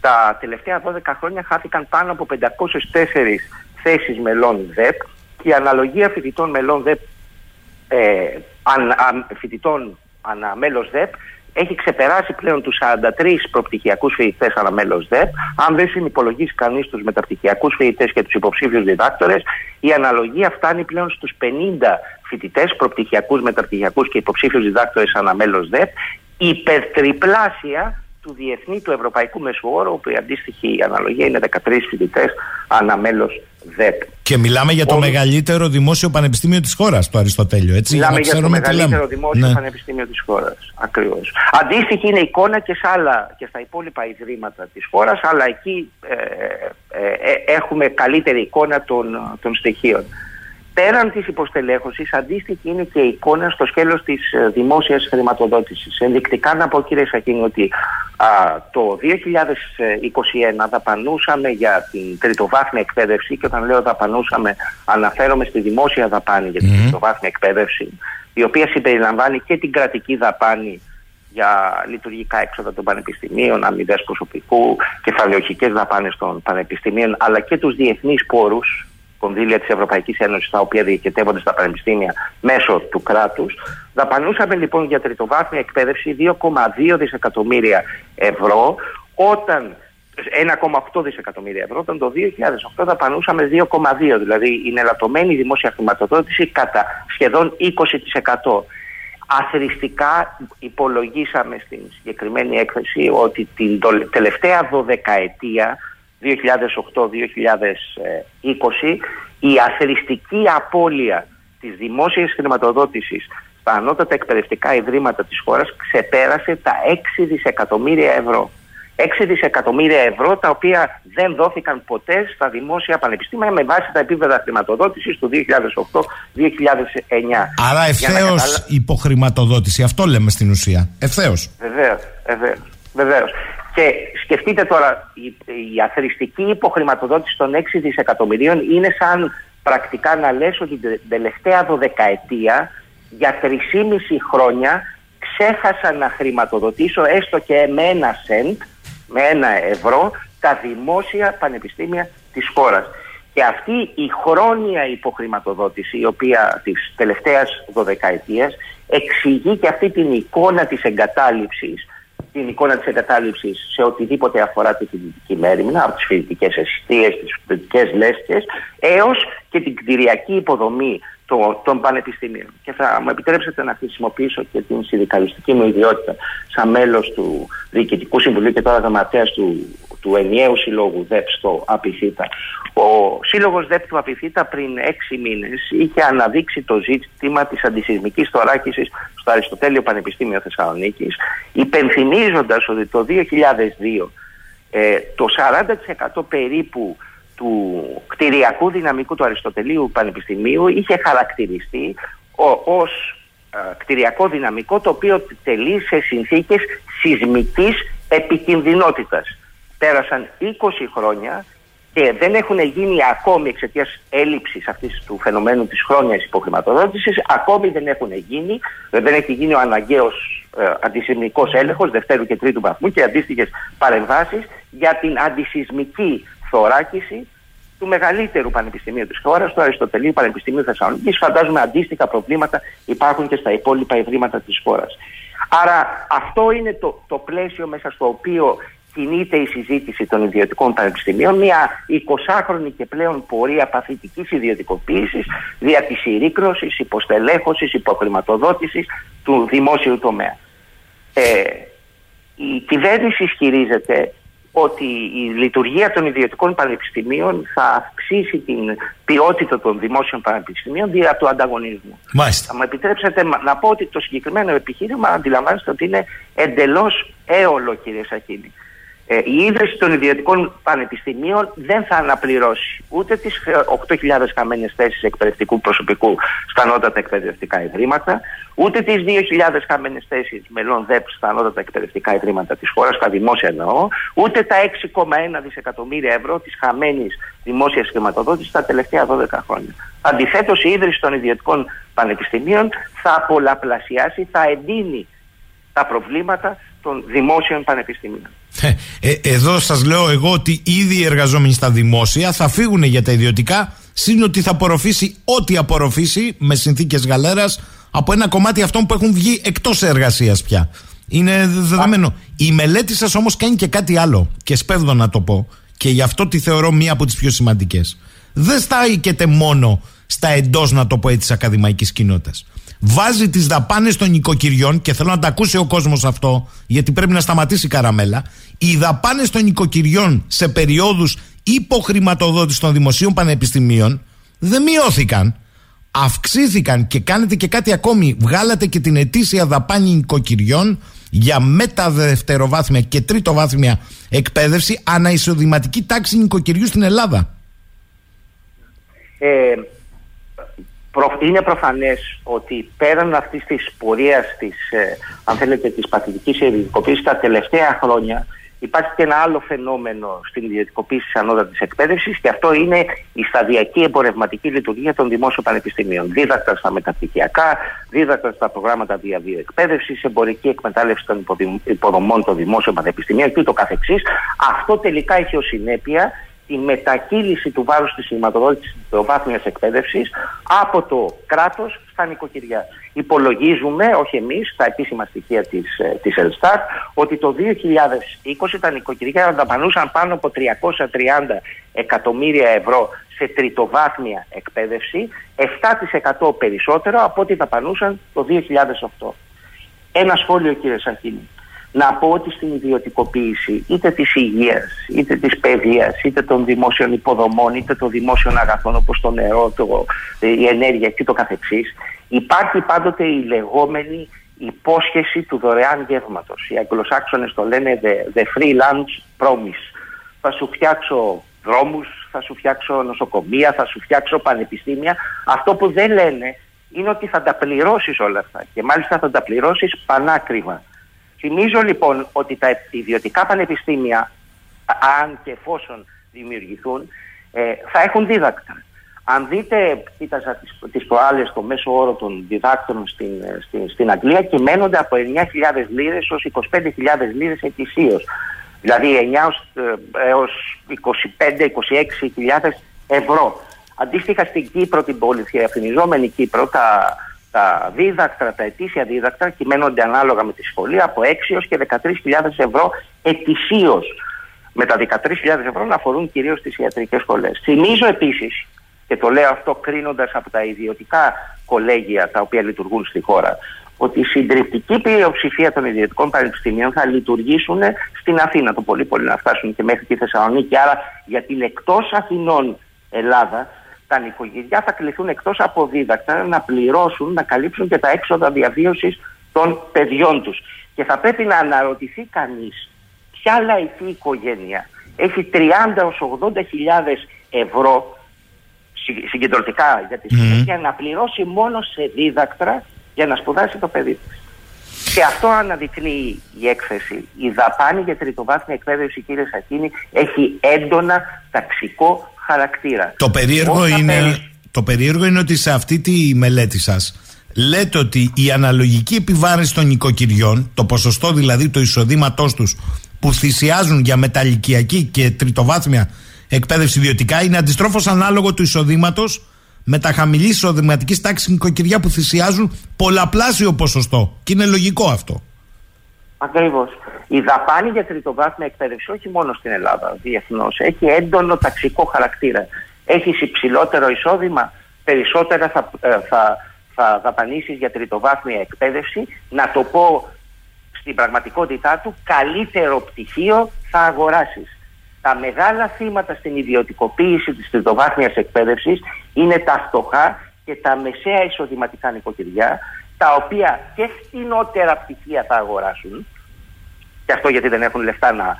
τα τελευταία 12 χρόνια χάθηκαν πάνω από 504 θέσεις μελών ΔΕΠ και η αναλογία φοιτητών μελών ΔΕΠ ε, αν, αν, φοιτητών ανά μέλος ΔΕΠ έχει ξεπεράσει πλέον τους 43 προπτυχιακούς φοιτητές ανά μέλο ΔΕΠ. Αν δεν συνυπολογίσει κανείς τους μεταπτυχιακούς φοιτητές και τους υποψήφιους διδάκτορες, η αναλογία φτάνει πλέον στους 50 φοιτητές, προπτυχιακούς, μεταπτυχιακούς και υποψήφιους διδάκτορες ανά μέλο ΔΕΠ, υπερτριπλάσια του διεθνή του ευρωπαϊκού μεσουόρου, όπου η αντίστοιχη αναλογία είναι 13 φοιτητές ανά μέλο ΔΕΠ. Και μιλάμε για το Ο... μεγαλύτερο δημόσιο πανεπιστήμιο της χώρας, το Αριστοτέλειο, έτσι. Μιλάμε για το μεγαλύτερο δημόσιο ναι. πανεπιστήμιο της χώρας. Ακριβώς. Αντίστοιχη είναι η εικόνα και, σε άλλα, και στα υπόλοιπα ιδρύματα της χώρας, αλλά εκεί ε, ε, ε, έχουμε καλύτερη εικόνα των, των στοιχείων πέραν της υποστελέχωσης αντίστοιχη είναι και η εικόνα στο σκέλος της ε, δημόσιας χρηματοδότησης. Ενδεικτικά να πω κύριε Σακίνη ότι α, το 2021 δαπανούσαμε για την τριτοβάθμια εκπαίδευση και όταν λέω δαπανούσαμε αναφέρομαι στη δημόσια δαπάνη για την mm τριτοβάθμια εκπαίδευση η οποία συμπεριλαμβάνει και την κρατική δαπάνη για λειτουργικά έξοδα των πανεπιστημίων, αμοιβές προσωπικού, κεφαλαιοχικές δαπάνες των πανεπιστημίων, αλλά και τους διεθνείς πόρους κονδύλια της Ευρωπαϊκής Ένωσης, τα οποία διοικητεύονται στα πανεπιστήμια μέσω του κράτους. Δαπανούσαμε λοιπόν για τριτοβάθμια εκπαίδευση 2,2 δισεκατομμύρια ευρώ, όταν 1,8 δισεκατομμύρια ευρώ, όταν το 2008 δαπανούσαμε 2,2, δηλαδή η ενελαττωμένη δημόσια χρηματοδότηση κατά σχεδόν 20%. Αθρηστικά υπολογίσαμε στην συγκεκριμένη έκθεση ότι την τελευταία 12 ετία 2008-2020 η αθεριστική απώλεια της δημόσιας χρηματοδότησης στα ανώτατα εκπαιδευτικά ιδρύματα της χώρας ξεπέρασε τα 6 δισεκατομμύρια ευρώ. 6 δισεκατομμύρια ευρώ τα οποία δεν δόθηκαν ποτέ στα δημόσια πανεπιστήμια με βάση τα επίπεδα χρηματοδότησης του 2008-2009. Άρα ευθέως υποχρηματοδότηση, αυτό λέμε στην ουσία. Ευθέως. Βεβαίως, βεβαίως. Και σκεφτείτε τώρα, η, η αθρηστική υποχρηματοδότηση των 6 δισεκατομμυρίων είναι σαν πρακτικά να λες ότι την τελευταία δωδεκαετία για 3,5 χρόνια ξέχασα να χρηματοδοτήσω έστω και με ένα σεντ, με ένα ευρώ, τα δημόσια πανεπιστήμια της χώρας. Και αυτή η χρόνια υποχρηματοδότηση, η οποία της τελευταίας δωδεκαετίας, εξηγεί και αυτή την εικόνα της εγκατάλειψης την εικόνα της εγκατάλειψης σε οτιδήποτε αφορά τη φοιτητική μέρημνα, από τις φοιτητικές αισθητίες, τις φοιτητικές λέσχες, έως και την κτηριακή υποδομή των, των πανεπιστήμιων. Και θα μου επιτρέψετε να χρησιμοποιήσω και την συνδικαλιστική μου ιδιότητα σαν μέλος του Διοικητικού Συμβουλίου και τώρα γραμματέας του, του ενιαίου συλλόγου ΔΕΠ στο ΑΠΙΘΙΤΑ. Ο σύλλογος ΔΕΠ του ΑΠΙΘΙΤΑ πριν έξι μήνες είχε αναδείξει το ζήτημα της αντισυσμικής θωράκισης στο Αριστοτέλειο Πανεπιστήμιο Θεσσαλονίκης υπενθυμίζοντας ότι το 2002 ε, το 40% περίπου του κτηριακού δυναμικού του Αριστοτελείου Πανεπιστημίου είχε χαρακτηριστεί ως ε, κτηριακό δυναμικό το οποίο τελεί σε συνθήκες σεισμικής επικινδυνότητας. Πέρασαν 20 χρόνια και δεν έχουν γίνει ακόμη εξαιτίας έλλειψης αυτής του φαινομένου της χρόνιας υποχρηματοδότησης, ακόμη δεν έχουν γίνει, δεν έχει γίνει ο αναγκαίος ε, αντισυσμικό έλεγχος δευτέρου και τρίτου βαθμού και αντίστοιχες παρεμβάσεις για την αντισυσμική θωράκιση του μεγαλύτερου πανεπιστημίου της χώρας, του Αριστοτελείου Πανεπιστημίου Θεσσαλονίκης. Φαντάζομαι αντίστοιχα προβλήματα υπάρχουν και στα υπόλοιπα ιδρύματα της χώρας. Άρα αυτό είναι το, το πλαίσιο μέσα στο οποίο κινείται η συζήτηση των ιδιωτικών πανεπιστημίων, μια 20χρονη και πλέον πορεία παθητικής ιδιωτικοποίησης δια της συρρήκνωσης, υποστελέχωσης, υποχρηματοδότησης του δημόσιου τομέα. Ε, η κυβέρνηση ισχυρίζεται ότι η λειτουργία των ιδιωτικών πανεπιστημίων θα αυξήσει την ποιότητα των δημόσιων πανεπιστημίων δια του ανταγωνισμού. Μάλιστα. Θα μου επιτρέψετε να πω ότι το συγκεκριμένο επιχείρημα αντιλαμβάνεστε ότι είναι εντελώς έολο κύριε Σαχίνη. Ε, η ίδρυση των ιδιωτικών πανεπιστημίων δεν θα αναπληρώσει ούτε τις 8.000 χαμένες θέσεις εκπαιδευτικού προσωπικού στα ανώτατα εκπαιδευτικά ιδρύματα, ούτε τις 2.000 χαμένες θέσεις μελών ΔΕΠ στα ανώτατα εκπαιδευτικά ιδρύματα της χώρας, στα δημόσια εννοώ, ούτε τα 6,1 δισεκατομμύρια ευρώ της χαμένης δημόσιας χρηματοδότησης τα τελευταία 12 χρόνια. Αντιθέτως, η ίδρυση των ιδιωτικών πανεπιστημίων θα πολλαπλασιάσει, θα εντείνει τα προβλήματα των δημόσιων πανεπιστημίων. Ε, ε, εδώ σας λέω εγώ ότι ήδη οι εργαζόμενοι στα δημόσια θα φύγουν για τα ιδιωτικά, σύν ότι θα απορροφήσει ό,τι απορροφήσει με συνθήκες γαλέρας από ένα κομμάτι αυτών που έχουν βγει εκτός εργασίας πια. Είναι δεδομένο. Η μελέτη σας όμως κάνει και κάτι άλλο. Και σπέβδω να το πω. Και γι' αυτό τη θεωρώ μία από τις πιο σημαντικές. Δεν στάικεται μόνο στα εντός, να το πω έτσι, της ακαδημαϊκής κοινότητας βάζει τις δαπάνες των οικοκυριών και θέλω να τα ακούσει ο κόσμος αυτό, γιατί πρέπει να σταματήσει η καραμέλα. Οι δαπάνες των οικοκυριών σε περιόδους υποχρηματοδότησης των δημοσίων πανεπιστημίων δεν μειώθηκαν. Αυξήθηκαν και κάνετε και κάτι ακόμη. Βγάλατε και την ετήσια δαπάνη οικοκυριών για μεταδευτεροβάθμια και τρίτο βάθμια εκπαίδευση αναεισοδηματική τάξη νοικοκυριού στην Ελλάδα. Ε, είναι προφανές ότι πέραν αυτής της πορείας της, ε, αν θέλετε, της παθητικής ιδιωτικοποίησης τα τελευταία χρόνια υπάρχει και ένα άλλο φαινόμενο στην ιδιωτικοποίηση της ανώτατης εκπαίδευσης και αυτό είναι η σταδιακή εμπορευματική λειτουργία των δημόσιων πανεπιστημίων. Δίδακτα στα μεταπτυχιακά, δίδακτα στα προγράμματα διαβίου εκπαίδευσης, εμπορική εκμετάλλευση των υποδομών των δημόσιων πανεπιστημίων και ούτω καθεξής. Αυτό τελικά έχει ως συνέπεια τη μετακύληση του βάρους της χρηματοδότησης της προβάθμιας εκπαίδευσης από το κράτος στα νοικοκυριά. Υπολογίζουμε, όχι εμείς, τα επίσημα στοιχεία της, ε, της Ελστάτ, ότι το 2020 τα νοικοκυριά δαπανούσαν πάνω από 330 εκατομμύρια ευρώ σε τριτοβάθμια εκπαίδευση, 7% περισσότερο από ό,τι δαπανούσαν το 2008. Ένα σχόλιο κύριε Σαχίνη να πω ότι στην ιδιωτικοποίηση είτε της υγείας, είτε της παιδείας, είτε των δημόσιων υποδομών, είτε των δημόσιων αγαθών όπως το νερό, το, η ενέργεια και το καθεξής, υπάρχει πάντοτε η λεγόμενη υπόσχεση του δωρεάν γεύματος. Οι Αγγλοσάξονες το λένε the, the free lunch promise. Θα σου φτιάξω δρόμους, θα σου φτιάξω νοσοκομεία, θα σου φτιάξω πανεπιστήμια. Αυτό που δεν λένε είναι ότι θα τα πληρώσεις όλα αυτά και μάλιστα θα τα πληρώσεις πανάκριβα. Θυμίζω λοιπόν ότι τα ιδιωτικά πανεπιστήμια, αν και εφόσον δημιουργηθούν, ε, θα έχουν δίδακτρα. Αν δείτε, κοίταζα τις, τις προάλλες το μέσο όρο των διδάκτρων στην, στην, στην Αγγλία κυμαίνονται από 9.000 λίρες ως 25.000 λίρες ετησίως. Δηλαδή 9 έως 25-26.000 ευρώ. Αντίστοιχα στην Κύπρο, την πολυθιαφημιζόμενη Κύπρο, τα, τα δίδακτρα, τα ετήσια δίδακτρα κυμαίνονται ανάλογα με τη σχολή από 6 έως και 13.000 ευρώ ετησίως. Με τα 13.000 ευρώ να αφορούν κυρίως τις ιατρικές σχολές. Θυμίζω επίσης και το λέω αυτό κρίνοντας από τα ιδιωτικά κολέγια τα οποία λειτουργούν στη χώρα, ότι η συντριπτική πλειοψηφία των ιδιωτικών πανεπιστημίων θα λειτουργήσουν στην Αθήνα. Το πολύ πολύ να φτάσουν και μέχρι τη Θεσσαλονίκη. Άρα για την εκτός Αθηνών Ελλάδα, τα νοικοκυριά θα κληθούν εκτός από δίδακτα να πληρώσουν, να καλύψουν και τα έξοδα διαβίωσης των παιδιών τους. Και θα πρέπει να αναρωτηθεί κανείς ποια λαϊκή οικογένεια έχει 30 80 ευρώ συγκεντρωτικά για τη συνέχεια να πληρώσει μόνο σε δίδακτρα για να σπουδάσει το παιδί της. Και αυτό αναδεικνύει η έκθεση. Η δαπάνη για τριτοβάθμια εκπαίδευση, κύριε Σακίνη, έχει έντονα ταξικό χαρακτήρα. Το περίεργο, είναι, το περίεργο είναι ότι σε αυτή τη μελέτη σας λέτε ότι η αναλογική επιβάρυνση των νοικοκυριών, το ποσοστό δηλαδή του εισοδήματός τους που θυσιάζουν για μεταλλικιακή και τριτοβάθμια εκπαίδευση ιδιωτικά είναι αντιστρόφως ανάλογο του εισοδήματος με τα χαμηλή εισοδηματική τάξη νοικοκυριά που θυσιάζουν πολλαπλάσιο ποσοστό. Και είναι λογικό αυτό. Ακριβώς. Η δαπάνη για τριτοβάθμια εκπαίδευση, όχι μόνο στην Ελλάδα, διεθνώς, έχει έντονο ταξικό χαρακτήρα. Έχει υψηλότερο εισόδημα, περισσότερα θα, ε, θα, θα δαπανίσει για τριτοβάθμια εκπαίδευση. Να το πω στην πραγματικότητά του, καλύτερο πτυχίο θα αγοράσεις τα μεγάλα θύματα στην ιδιωτικοποίηση της τριτοβάθμιας εκπαίδευσης είναι τα φτωχά και τα μεσαία εισοδηματικά νοικοκυριά τα οποία και φτηνότερα πτυχία θα αγοράσουν και αυτό γιατί δεν έχουν λεφτά να,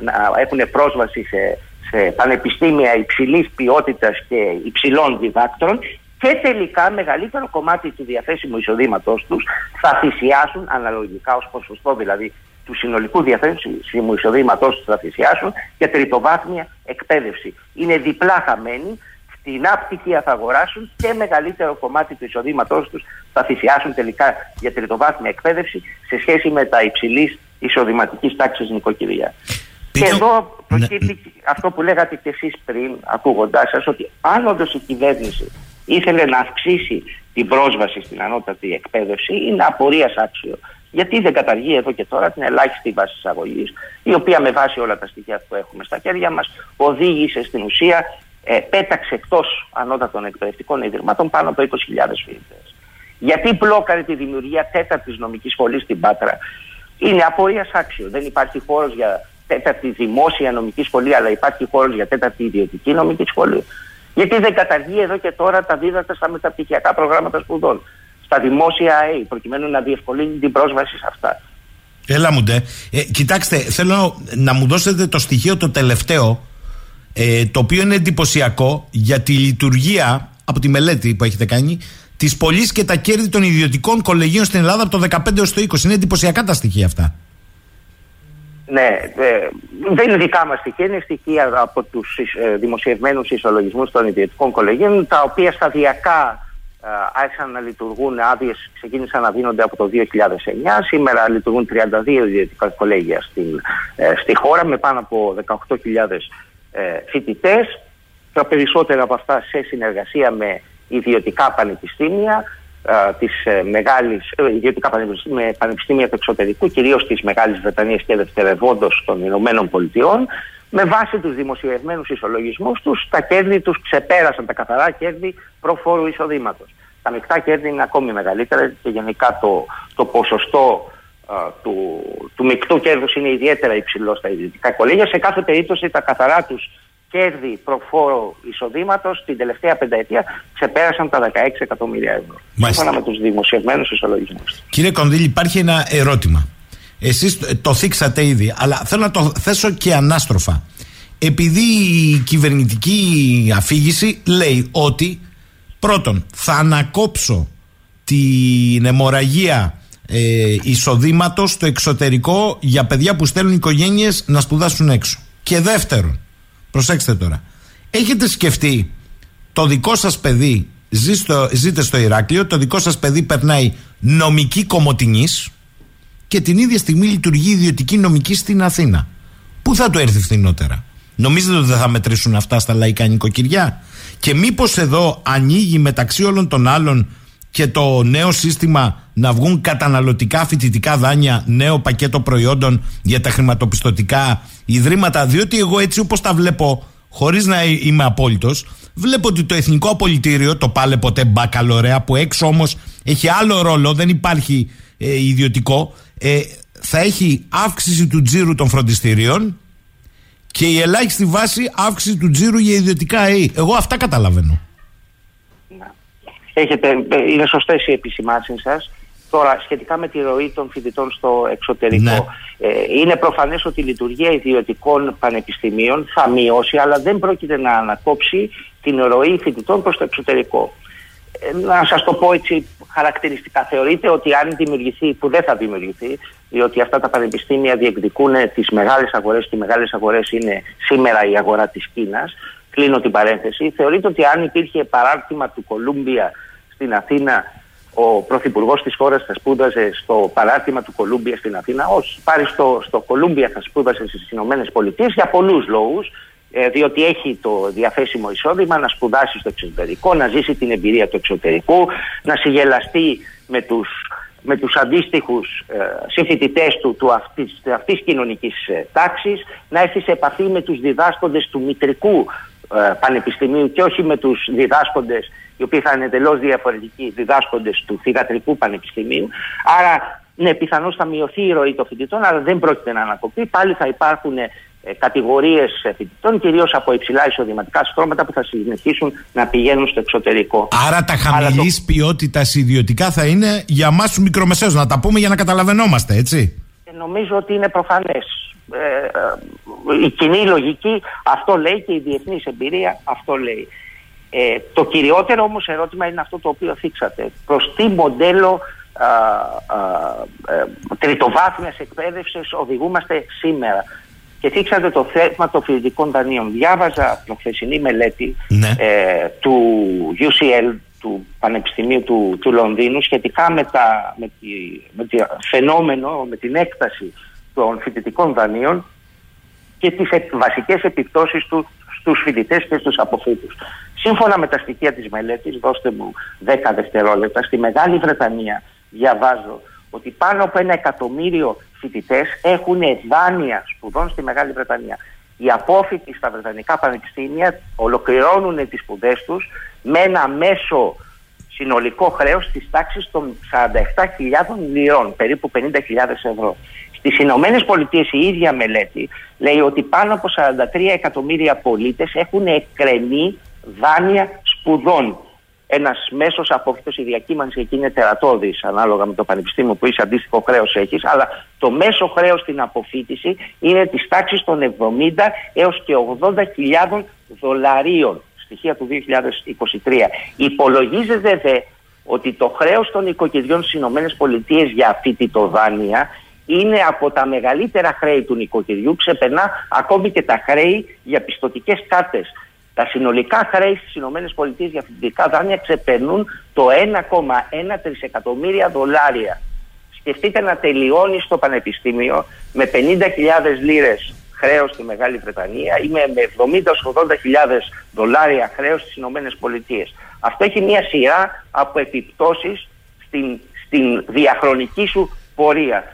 να έχουν πρόσβαση σε, σε πανεπιστήμια υψηλής ποιότητας και υψηλών διδάκτρων και τελικά μεγαλύτερο κομμάτι του διαθέσιμου εισοδήματός τους θα θυσιάσουν αναλογικά ως ποσοστό δηλαδή του συνολικού διαθέσιμου εισοδήματός τους θα θυσιάσουν για τριτοβάθμια εκπαίδευση. Είναι διπλά χαμένοι, φτηνά πτυχία θα αγοράσουν και μεγαλύτερο κομμάτι του εισοδήματός τους θα θυσιάσουν τελικά για τριτοβάθμια εκπαίδευση σε σχέση με τα υψηλής εισοδηματικής τάξης νοικοκυριά. Και εδώ προκύπτει ναι. αυτό που λέγατε κι εσείς πριν, ακούγοντάς σας, ότι αν όντως η κυβέρνηση ήθελε να αυξήσει την πρόσβαση στην ανώτατη εκπαίδευση, είναι απορίας άξιο γιατί δεν καταργεί εδώ και τώρα την ελάχιστη βάση εισαγωγής, η οποία με βάση όλα τα στοιχεία που έχουμε στα χέρια μας οδήγησε στην ουσία, ε, πέταξε εκτός ανώτατων εκπαιδευτικών ιδρυμάτων πάνω από 20.000 φοιτητές. Γιατί μπλόκαρε τη δημιουργία τέταρτης νομικής σχολής στην Πάτρα. Είναι απορία άξιο. Δεν υπάρχει χώρος για τέταρτη δημόσια νομική σχολή, αλλά υπάρχει χώρος για τέταρτη ιδιωτική νομική σχολή. Γιατί δεν καταργεί εδώ και τώρα τα δίδατα στα μεταπτυχιακά προγράμματα σπουδών στα δημόσια ΑΕ, προκειμένου να διευκολύνει την πρόσβαση σε αυτά. Έλα μου ντε. Ε, κοιτάξτε, θέλω να μου δώσετε το στοιχείο το τελευταίο, ε, το οποίο είναι εντυπωσιακό για τη λειτουργία από τη μελέτη που έχετε κάνει τη πωλή και τα κέρδη των ιδιωτικών κολεγίων στην Ελλάδα από το 15 έως το 20. Είναι εντυπωσιακά τα στοιχεία αυτά. Ναι, ε, δεν είναι δικά μας στοιχεία, είναι στοιχεία από τους ε, δημοσιευμένους ισολογισμούς των ιδιωτικών κολεγίων, τα οποία σταδιακά ε, άρχισαν να λειτουργούν, άδειες ξεκίνησαν να δίνονται από το 2009. Σήμερα λειτουργούν 32 ιδιωτικά κολέγια στην, ε, στη χώρα με πάνω από 18.000 ε, φοιτητές. Τα περισσότερα από αυτά σε συνεργασία με ιδιωτικά πανεπιστήμια, ε, της, ε, μεγάλης, ε, ιδιωτικά πανεπιστήμια, με πανεπιστήμια του εξωτερικού, κυρίως της Μεγάλης Βρετανίας και δευτερευόντως των Ηνωμένων Πολιτειών, με βάση τους δημοσιευμένους ισολογισμούς τους, τα κέρδη τους ξεπέρασαν τα καθαρά κέρδη προφόρου εισοδήματος. Τα μεικτά κέρδη είναι ακόμη μεγαλύτερα και γενικά το, το ποσοστό του, του μεικτού κέρδους είναι ιδιαίτερα υψηλό στα ιδιωτικά κολέγια. Σε κάθε περίπτωση τα καθαρά τους κέρδη προφόρο εισοδήματος την τελευταία πενταετία ξεπέρασαν τα 16 εκατομμύρια ευρώ. Μάλιστα. Σύμφωνα με τους δημοσιευμένους ισολογισμούς. Κύριε Κονδύλη, υπάρχει ένα ερώτημα. Εσείς το- το θίξατε ήδη, αλλά θέλω να το θέσω και ανάστροφα. Επειδή η κυβερνητική αφήγηση λέει ότι πρώτον θα ανακόψω την αιμορραγία ε, εισοδήματος στο εξωτερικό για παιδιά που στέλνουν οικογένειες να σπουδάσουν έξω. Και δεύτερον, προσέξτε τώρα, έχετε σκεφτεί το δικό σας παιδί ζει στο, ζείτε στο Ηράκλειο, το δικό σας παιδί περνάει νομική κομωτινής και την ίδια στιγμή λειτουργεί ιδιωτική νομική στην Αθήνα. Πού θα του έρθει φθηνότερα; Νομίζετε ότι δεν θα μετρήσουν αυτά στα λαϊκά νοικοκυριά; Και μήπως εδώ ανοίγει μεταξύ όλων των άλλων και το νέο σύστημα να βγουν καταναλωτικά φοιτητικά δάνεια, νέο πακέτο προϊόντων για τα χρηματοπιστωτικά ιδρύματα. Διότι εγώ έτσι όπως τα βλέπω, χωρίς να είμαι απόλυτος, βλέπω ότι το Εθνικό Απολυτήριο, το πάλε ποτέ μπακαλωρέα, που έξω όμως έχει άλλο ρόλο, δεν υπάρχει ε, ιδιωτικό, ε, θα έχει αύξηση του τζίρου των φροντιστηρίων και η ελάχιστη βάση αύξηση του τζίρου για ιδιωτικά ΑΕΗ. Εγώ αυτά καταλαβαίνω. Έχετε, ε, είναι σωστές οι επισημάνσεις σας. Τώρα, σχετικά με τη ροή των φοιτητών στο εξωτερικό, Ναι. ε, είναι προφανές ότι η λειτουργία ιδιωτικών πανεπιστημίων θα μειώσει, αλλά δεν πρόκειται να ανακόψει την ροή φοιτητών προς το εξωτερικό. Ε, να σας το πω έτσι χαρακτηριστικά. Θεωρείτε ότι αν δημιουργηθεί, που δεν θα δημιουργηθεί, διότι αυτά τα πανεπιστήμια διεκδικούν τις μεγάλες αγορές και οι μεγάλες αγορές είναι σήμερα η αγορά της Κίνας. Κλείνω την παρένθεση. Θεωρείτε ότι αν υπήρχε παράρτημα του Κολούμπια στην Αθήνα, ο πρωθυπουργός της χώρας θα σπούδαζε στο παράρτημα του Κολούμπια στην Αθήνα. Όχι. Πάρει στο, στο Κολούμπια θα σπούδασε στις Ηνωμένες Πολιτείες για πολλούς λόγους. Ε, διότι έχει το διαθέσιμο εισόδημα να σπουδάσει στο εξωτερικό, να ζήσει την εμπειρία του εξωτερικού, να συγελαστεί με τους, με τους αντίστοιχους ε, συμφοιτητές του, του αυτής, αυτής κοινωνικής ε, τάξης, να έρθει σε επαφή με τους διδάσκοντες του μητρικού ε, πανεπιστημίου και όχι με τους διδάσκοντες οι οποίοι θα είναι εντελώς διαφορετικοί διδάσκοντες του θηγατρικού πανεπιστημίου. Άρα, ναι, πιθανώς θα μειωθεί η ροή των φοιτητών, αλλά δεν πρόκειται να ανακοπεί. Πάλι θα υπάρχουν ε, κατηγορίες φοιτητών, κυρίως από υψηλά εισοδηματικά στρώματα που θα συνεχίσουν να πηγαίνουν στο εξωτερικό. Άρα τα Αλλά χαμηλής το- ποιότητας ιδιωτικά θα είναι για εμά τους μικρομεσαίους. Να τα πούμε για να καταλαβαίνόμαστε, έτσι. Ε, Νομίζω ότι είναι προφανές. Ε, ε, η κοινή λογική αυτό λέει και η διεθνής εμπειρία αυτό λέει. Ε, το κυριότερο όμως ερώτημα είναι αυτό το οποίο θίξατε. Προς τι μοντέλο α, α, ε, τριτοβάθμιας εκπαίδευσης οδηγούμαστε σήμερα. Και θίξατε το θέμα των φοιτητικών δανείων. Διάβαζα προχθεσινή μελέτη Ναι. ε, του UCL, του Πανεπιστημίου του, του Λονδίνου, σχετικά με, τα, με, τη, με το φαινόμενο, με την έκταση των φοιτητικών δανείων και τις ε- βασικές επιπτώσεις του στους φοιτητές και στους αποφύτους. Σύμφωνα με τα στοιχεία της μελέτης, δώστε μου 10 δευτερόλεπτα, στη Μεγάλη Βρετανία διαβάζω ότι πάνω από ένα εκατομμύριο φοιτητές έχουν δάνεια σπουδών στη Μεγάλη Βρετανία. Οι απόφοιτοι στα Βρετανικά πανεπιστήμια ολοκληρώνουν τις σπουδές τους με ένα μέσο συνολικό χρέος της τάξης των 47.000 λιρών, περίπου 50.000 ευρώ. Στις Ηνωμένες Πολιτείες η ίδια μελέτη λέει ότι πάνω από 43 εκατομμύρια πολίτες έχουν εκκρεμεί δάνεια σπουδών. Ένας μέσος απόφυτο, η διακύμανση εκεί είναι τερατώδης, ανάλογα με το πανεπιστήμιο που είσαι, αντίστοιχο χρέος έχεις. Αλλά το μέσο χρέος στην αποφύτηση είναι της τάξης των 70 έως και 80.000 δολαρίων. Στοιχεία του 2023. Υπολογίζεται δε ότι το χρέος των οικοκυριών στις ΗΠΑ για φοιτητοδάνεια είναι από τα μεγαλύτερα χρέη του νοικοκυριού, ξεπερνά ακόμη και τα χρέη για πιστοτικές κάρτες. Τα συνολικά χρέη στις ΗΠΑ για φοιτητικά δάνεια ξεπερνούν το 1,1 τρισεκατομμύρια δολάρια. Σκεφτείτε να τελειώνει στο πανεπιστήμιο με 50.000 λίρες χρέος στη Μεγάλη Βρετανία ή με 70-80.000 δολάρια χρέος στις Ηνωμένες Πολιτείες. Αυτό έχει μια σειρά από επιπτώσεις στην, στην διαχρονική σου πορεία.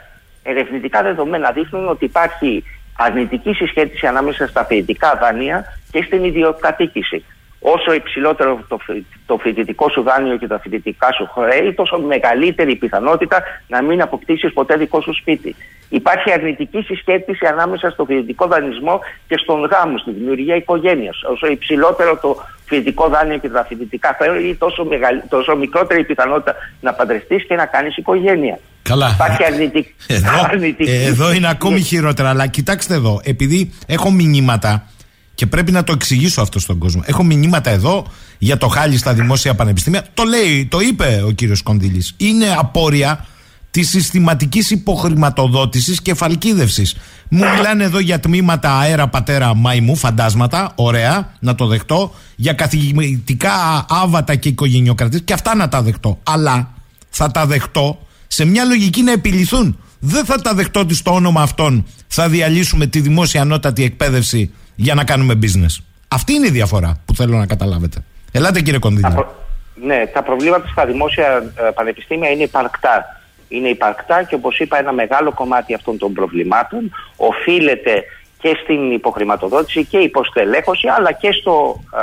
Ερευνητικά δεδομένα δείχνουν ότι υπάρχει αρνητική συσχέτιση ανάμεσα στα φοιτητικά δάνεια και στην ιδιοκατοίκηση. όσο υψηλότερο το, το φοιτητικό σου δάνειο και τα φοιτητικά σου χρέη, τόσο μεγαλύτερη η πιθανότητα να μην αποκτήσεις ποτέ δικό σου σπίτι. Υπάρχει αρνητική συσχέτιση ανάμεσα στο φοιτητικό δανεισμό και στον γάμο, στη δημιουργία οικογένειας. Όσο υψηλότερο το φοιτητικό δάνειο και τα φοιτητικά χρέη, τόσο, μεγαλ... τόσο μικρότερη η πιθανότητα να παντρευτείς και να κάνεις οικογένεια. Καλά. Υπάρχει αρνητική. Εδώ, αρνητική... εδώ είναι ακόμη χειρότερα. Αλλά κοιτάξτε εδώ, επειδή έχω μηνύματα και πρέπει να το εξηγήσω αυτό στον κόσμο. Έχω μηνύματα εδώ για το χάλι στα δημόσια πανεπιστήμια. Το λέει, το είπε ο κύριος Κονδύλης. Είναι απόρρια της συστηματικής υποχρηματοδότησης και φαλκίδευση. Μου μιλάνε εδώ για τμήματα αέρα πατέρα μαϊμού, φαντάσματα, ωραία, να το δεχτώ. Για καθηγητικά άβατα και οικογενειοκρατίε, και αυτά να τα δεχτώ. Αλλά θα τα δεχτώ σε μια λογική να επιληθούν. Δεν θα τα δεχτώ ότι στο όνομα αυτών θα διαλύσουμε τη δημόσια ανώτατη εκπαίδευση για να κάνουμε business. Αυτή είναι η διαφορά που θέλω να καταλάβετε. Ελάτε κύριε Κονδύλη. Ναι, τα προβλήματα στα δημόσια ε, πανεπιστήμια είναι υπαρκτά. Είναι υπαρκτά και όπως είπα ένα μεγάλο κομμάτι αυτών των προβλημάτων οφείλεται και στην υποχρηματοδότηση και υποστελέχωση αλλά και στο, α,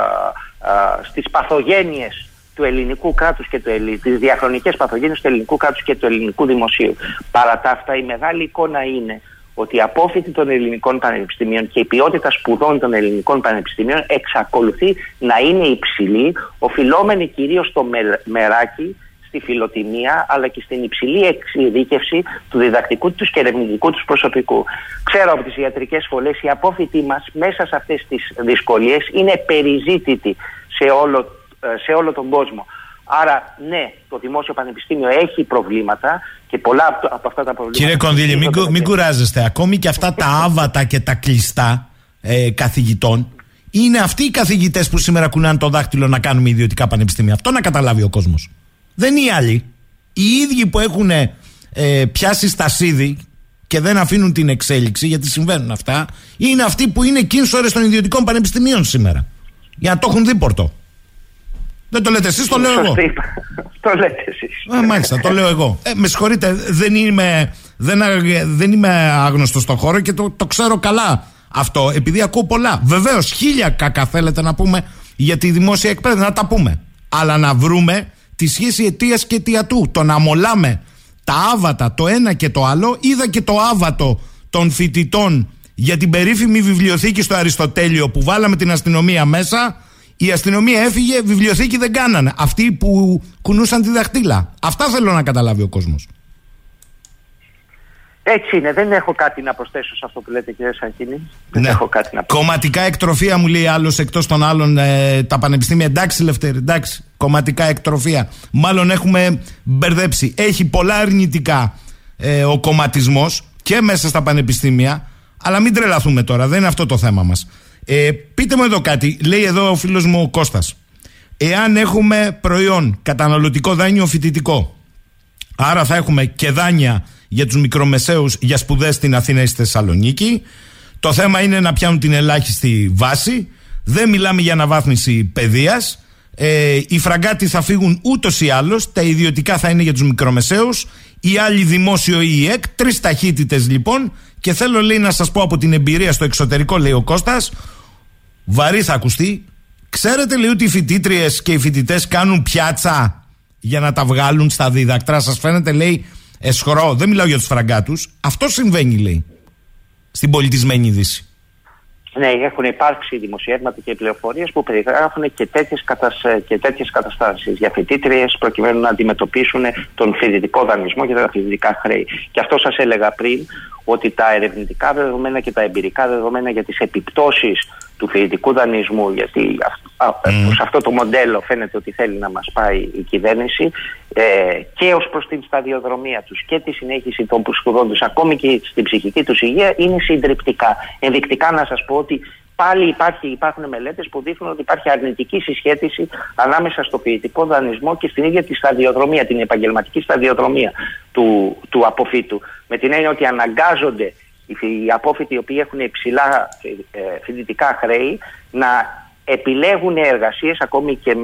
α, στις παθογένειες του ελληνικού κράτους και του ελλη... τις διαχρονικές παθογένειες του ελληνικού κράτους και του ελληνικού δημοσίου. Παρά τα αυτά η μεγάλη εικόνα είναι ότι η απόφοιτη των ελληνικών πανεπιστημίων και η ποιότητα σπουδών των ελληνικών πανεπιστημίων εξακολουθεί να είναι υψηλή, οφειλόμενη κυρίως στο μεράκι, στη φιλοτιμία, αλλά και στην υψηλή εξειδίκευση του διδακτικού τους και ερευνητικού τους προσωπικού. Ξέρω από τις ιατρικές σχολές, η απόφοιτή μας μέσα σε αυτές τις δυσκολίες είναι περιζήτητη σε όλο, ε, σε όλο τον κόσμο. Άρα, ναι, το Δημόσιο Πανεπιστήμιο έχει προβλήματα και πολλά από αυτά τα προβλήματα. Κύριε Κονδύλη, μην, μην κουράζεστε. Ακόμη και αυτά τα άβατα και τα κλειστά ε, καθηγητών είναι αυτοί οι καθηγητές που σήμερα κουνάνε το δάχτυλο να κάνουμε ιδιωτικά πανεπιστήμια. Αυτό να καταλάβει ο κόσμος. Δεν είναι οι άλλοι. Οι ίδιοι που έχουν ε, πιάσει στα σίδη και δεν αφήνουν την εξέλιξη, γιατί συμβαίνουν αυτά, είναι αυτοί που είναι κίνσορε των ιδιωτικών πανεπιστημίων σήμερα. Για να το έχουν δίπορτο. Δεν το λέτε εσείς, το λέω εγώ. το λέτε εσείς. μάλιστα, το λέω εγώ. Ε, με συγχωρείτε, δεν είμαι, δεν, δεν είμαι άγνωστος στον χώρο και το, το ξέρω καλά αυτό, επειδή ακούω πολλά. Βεβαίως, χίλια κακά θέλετε να πούμε για τη δημόσια εκπαίδευση, να τα πούμε. Αλλά να βρούμε τη σχέση αιτίας και αιτιατού. Το να μολάμε τα άβατα το ένα και το άλλο. Είδα και το άβατο των φοιτητών για την περίφημη βιβλιοθήκη στο Αριστοτέλειο που βάλαμε την αστυνομία μέσα η αστυνομία έφυγε, βιβλιοθήκη δεν κάνανε. Αυτοί που κουνούσαν τη δαχτύλα. Αυτά θέλω να καταλάβει ο κόσμος. Έτσι είναι. Δεν έχω κάτι να προσθέσω σε αυτό που λέτε, κύριε Σαχίνη. Δεν ναι. έχω κάτι να προσθέσω. Κομματικά εκτροφία μου λέει άλλος εκτός των άλλων ε, τα πανεπιστήμια. Εντάξει, Λευτέρη, εντάξει. Κομματικά εκτροφία. Μάλλον έχουμε μπερδέψει. Έχει πολλά αρνητικά ε, ο κομματισμός και μέσα στα πανεπιστήμια. Αλλά μην τρελαθούμε τώρα. Δεν είναι αυτό το θέμα μας. Ε, πείτε μου εδώ κάτι. Λέει εδώ ο φίλος μου ο Κώστας. Εάν έχουμε προϊόν καταναλωτικό δάνειο φοιτητικό, άρα θα έχουμε και δάνεια για τους μικρομεσαίους για σπουδές στην Αθήνα ή στη Θεσσαλονίκη. Το θέμα είναι να πιάνουν την ελάχιστη βάση. Δεν μιλάμε για αναβάθμιση παιδείας. Ε, οι φραγκάτοι θα φύγουν ούτως ή άλλως. Τα ιδιωτικά θα είναι για τους μικρομεσαίους. Οι άλλοι δημόσιο ή η ΕΚ. Τρεις ταχύτητες λοιπόν. Και θέλω λέει να σας πω από την εμπειρία στο εξωτερικό, λέει ο Κώστας βαρύ θα ακουστεί. Ξέρετε λέει ότι οι φοιτήτριες και οι φοιτητές κάνουν πιάτσα για να τα βγάλουν στα δίδακτρα. Σας φαίνεται λέει εσχρό. Δεν μιλάω για τους φραγκάτους. Αυτό συμβαίνει λέει στην πολιτισμένη Δύση. Ναι, έχουν υπάρξει δημοσιεύματα και πληροφορίες που περιγράφουν και τέτοιες κατασ... τέτοιες καταστάσεις για φοιτήτριες προκειμένου να αντιμετωπίσουν τον φοιτητικό δανεισμό και τα φοιτητικά χρέη. Και αυτό σας έλεγα πριν ότι τα ερευνητικά δεδομένα και τα εμπειρικά δεδομένα για τις επιπτώσεις του φοιτητικού δανεισμού, γιατί σε αυτό το μοντέλο φαίνεται ότι θέλει να μας πάει η κυβέρνηση ε, και ως προς την σταδιοδρομία τους και τη συνέχιση των σπουδών τους, ακόμη και στην ψυχική τους υγεία, είναι συντριπτικά. Ενδεικτικά να σας πω ότι πάλι υπάρχει, υπάρχουν μελέτες που δείχνουν ότι υπάρχει αρνητική συσχέτιση ανάμεσα στο φοιτητικό δανεισμό και στην ίδια τη σταδιοδρομία, την επαγγελματική σταδιοδρομία του, του αποφύτου. Με την έννοια ότι αναγκάζονται οι απόφοιτοι οι οποίοι έχουν υψηλά ε, φοιτητικά χρέη να επιλέγουν εργασίες ακόμη και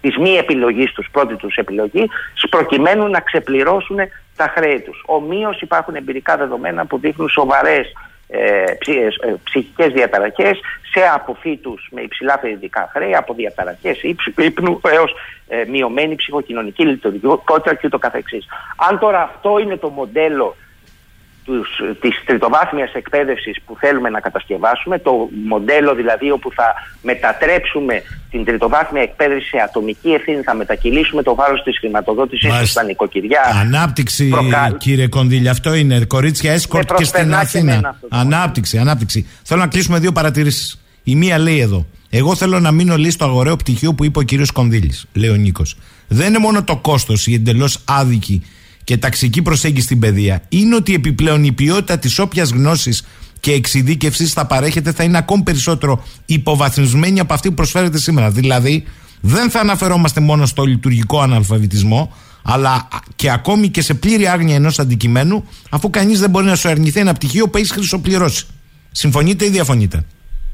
της μη επιλογής τους, πρώτη τους επιλογή, προκειμένου να ξεπληρώσουν τα χρέη τους. Ομοίως υπάρχουν εμπειρικά δεδομένα που δείχνουν σοβαρές ε, ψυχ, ε, ψυχικές διαταραχές, σε αποφύτους με υψηλά παιδικά χρέη, από διαταραχές ύπνου έως ε, μειωμένη ψυχοκοινωνική λειτουργικότητα και ούτω καθεξής. Αν τώρα αυτό είναι το μοντέλο τους, της τριτοβάθμιας εκπαίδευσης που θέλουμε να κατασκευάσουμε, το μοντέλο δηλαδή όπου θα μετατρέψουμε την τριτοβάθμια εκπαίδευση σε ατομική ευθύνη, θα μετακυλήσουμε το βάρος της χρηματοδότησης στα νοικοκυριά. Ανάπτυξη προκα... κύριε Κονδύλη, αυτό είναι κορίτσια έσκορτ και στην Αθήνα. Ανάπτυξη, ανάπτυξη. Θέλω να κλείσουμε δύο παρατηρήσεις. Η μία λέει εδώ, εγώ θέλω να μείνω λίγο στο αγοραίο πτυχίο που είπε ο κύριος Κονδύλης, λέει ο Νίκος. Δεν είναι μόνο το κόστος, η εντελώς άδικη και ταξική προσέγγιση στην παιδεία είναι ότι επιπλέον η ποιότητα της όποιας γνώσης και εξειδίκευσης θα παρέχεται θα είναι ακόμη περισσότερο υποβαθμισμένη από αυτή που προσφέρεται σήμερα. Δηλαδή, δεν θα αναφερόμαστε μόνο στο λειτουργικό αναλφαβητισμό, αλλά και ακόμη και σε πλήρη άγνοια ενός αντικειμένου, αφού κανείς δεν μπορεί να σου αρνηθεί ένα πτυχίο που έχεις χρυσοπληρώσει. Συμφωνείτε ή διαφωνείτε;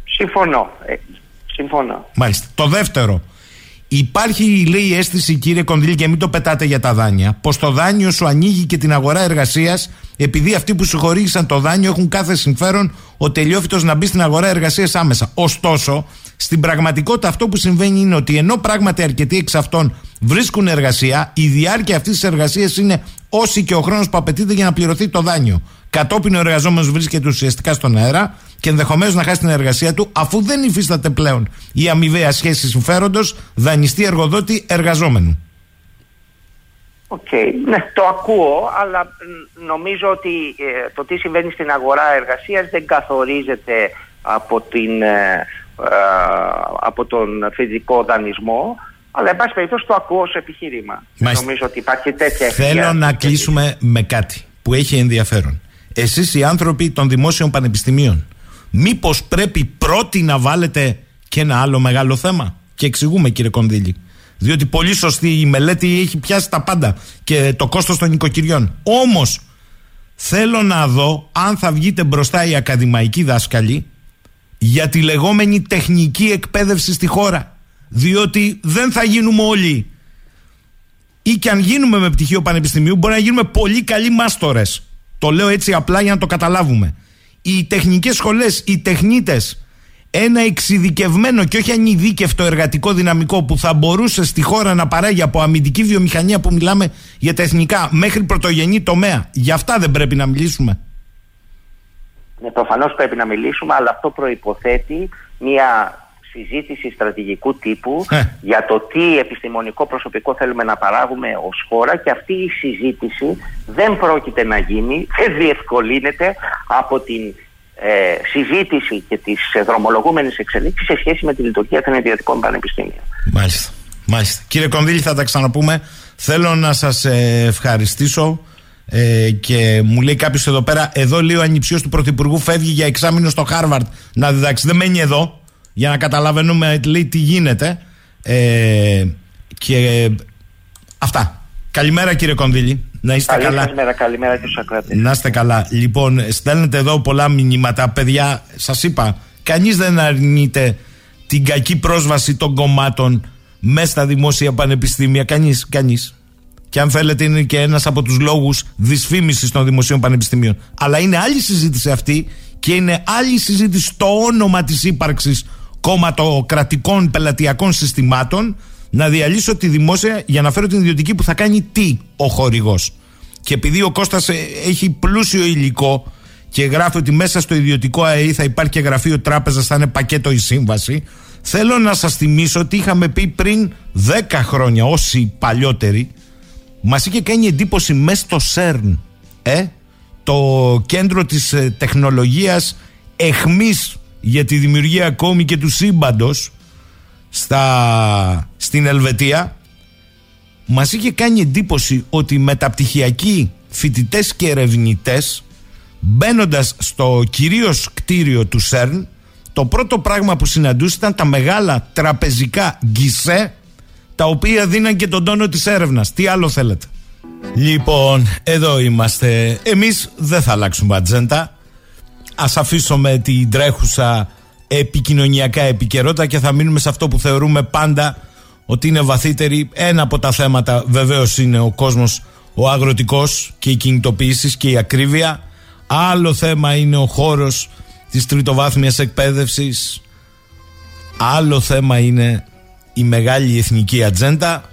Συμφωνώ. Ε, συμφωνώ. Μάλιστα. Το δεύτερο, Υπάρχει, λέει, η αίσθηση, κύριε Κονδύλη, και μην το πετάτε για τα δάνεια, πως το δάνειο σου ανοίγει και την αγορά εργασίας, επειδή αυτοί που σου χορήγησαν το δάνειο έχουν κάθε συμφέρον ο τελειόφυτος να μπει στην αγορά εργασίας άμεσα. Ωστόσο, στην πραγματικότητα αυτό που συμβαίνει είναι ότι ενώ πράγματι αρκετοί εξ αυτών βρίσκουν εργασία, η διάρκεια αυτής της εργασίας είναι όση και ο χρόνος που απαιτείται για να πληρωθεί το δάνειο. Κατόπιν ο εργαζόμενος βρίσκεται ουσιαστικά στον αέρα και ενδεχομένως να χάσει την εργασία του, αφού δεν υφίσταται πλέον η αμοιβαία σχέση συμφέροντος δανειστή εργοδότη εργαζόμενου. OK, okay. ναι, το ακούω, αλλά νομίζω ότι ε, το τι συμβαίνει στην αγορά εργασίας δεν καθορίζεται από, την, ε, ε, από τον φυσικό δανεισμό, αλλά εν πάση περιπτώσει το ακούω ως επιχείρημα. Νομίζω ότι υπάρχει τέτοια Θέλω να κλείσουμε με κάτι που έχει ενδιαφέρον. Εσείς οι άνθρωποι των δημόσιων πανεπιστημίων Μήπως πρέπει πρώτοι να βάλετε και ένα άλλο μεγάλο θέμα; Και εξηγούμε κύριε Κονδύλη. Διότι πολύ σωστή η μελέτη έχει πιάσει τα πάντα και το κόστος των νοικοκυριών. Όμως θέλω να δω αν θα βγείτε μπροστά οι ακαδημαϊκοί δάσκαλοι για τη λεγόμενη τεχνική εκπαίδευση στη χώρα. Διότι δεν θα γίνουμε όλοι ή και αν γίνουμε με πτυχίο πανεπιστημίου μπορεί να γίνουμε πολύ καλοί μάστορες. Το λέω έτσι απλά για να το καταλάβουμε οι τεχνικές σχολές, οι τεχνίτες ένα εξειδικευμένο και όχι ανειδίκευτο εργατικό δυναμικό που θα μπορούσε στη χώρα να παράγει από αμυντική βιομηχανία που μιλάμε για τα εθνικά μέχρι πρωτογενή τομέα. Γι' αυτά δεν πρέπει να μιλήσουμε. Ναι, προφανώς πρέπει να μιλήσουμε, αλλά αυτό προϋποθέτει μια συζήτηση στρατηγικού τύπου ε. για το τι επιστημονικό προσωπικό θέλουμε να παράγουμε ως χώρα και αυτή η συζήτηση δεν πρόκειται να γίνει, δεν διευκολύνεται από την ε, συζήτηση και τις δρομολογούμενες εξελίξεις σε σχέση με τη λειτουργία των ιδιωτικών πανεπιστήμιων. Μάλιστα. Μάλιστα. Κύριε Κονδύλη θα τα ξαναπούμε. Θέλω να σας ε, ευχαριστήσω ε, και μου λέει κάποιος εδώ πέρα, εδώ λέει ο ανιψιός του Πρωθυπουργού φεύγει για εξάμεινο στο Χάρβαρτ να διδάξει. Δεν μένει εδώ για να καταλαβαίνουμε λέει, τι γίνεται. Ε, και αυτά. Καλημέρα κύριε Κονδύλη. Να είστε Καλή καλά. Καλημέρα, καλημέρα και στους Να είστε καλά. Λοιπόν, στέλνετε εδώ πολλά μηνύματα. Παιδιά, σας είπα, κανείς δεν αρνείται την κακή πρόσβαση των κομμάτων μέσα στα δημόσια πανεπιστήμια. Κανείς, κανείς. Και αν θέλετε είναι και ένας από τους λόγους δυσφήμισης των δημοσίων πανεπιστημίων. Αλλά είναι άλλη συζήτηση αυτή και είναι άλλη συζήτηση στο όνομα της ύπαρξης κομματοκρατικών πελατειακών συστημάτων να διαλύσω τη δημόσια για να φέρω την ιδιωτική που θα κάνει τι ο χορηγός. Και επειδή ο Κώστας ε, έχει πλούσιο υλικό και γράφει ότι μέσα στο ιδιωτικό ΑΕΗ θα υπάρχει και γραφείο τράπεζας, θα είναι πακέτο η σύμβαση. Θέλω να σας θυμίσω ότι είχαμε πει πριν 10 χρόνια, όσοι παλιότεροι, μας είχε κάνει εντύπωση μέσα στο ΣΕΡΝ, ε, το κέντρο της ε, τεχνολογίας εχμής για τη δημιουργία ακόμη και του σύμπαντος στην Ελβετία μας είχε κάνει εντύπωση ότι μεταπτυχιακοί φοιτητές και ερευνητές, μπαίνοντας στο κυρίως κτίριο του ΣΕΡΝ το πρώτο πράγμα που συναντούσαν ήταν τα μεγάλα τραπεζικά γκισέ τα οποία δίναν και τον τόνο της έρευνας. Τι άλλο θέλετε; Λοιπόν, εδώ είμαστε. Εμείς δεν θα αλλάξουμε ατζέντα ας αφήσουμε την τρέχουσα επικοινωνιακά επικαιρότητα και θα μείνουμε σε αυτό που θεωρούμε πάντα ότι είναι βαθύτερη. Ένα από τα θέματα βεβαίως είναι ο κόσμος ο αγροτικός και οι κινητοποιήσεις και η ακρίβεια Άλλο θέμα είναι ο χώρος της τριτοβάθμιας εκπαίδευσης. Άλλο θέμα είναι η μεγάλη εθνική ατζέντα.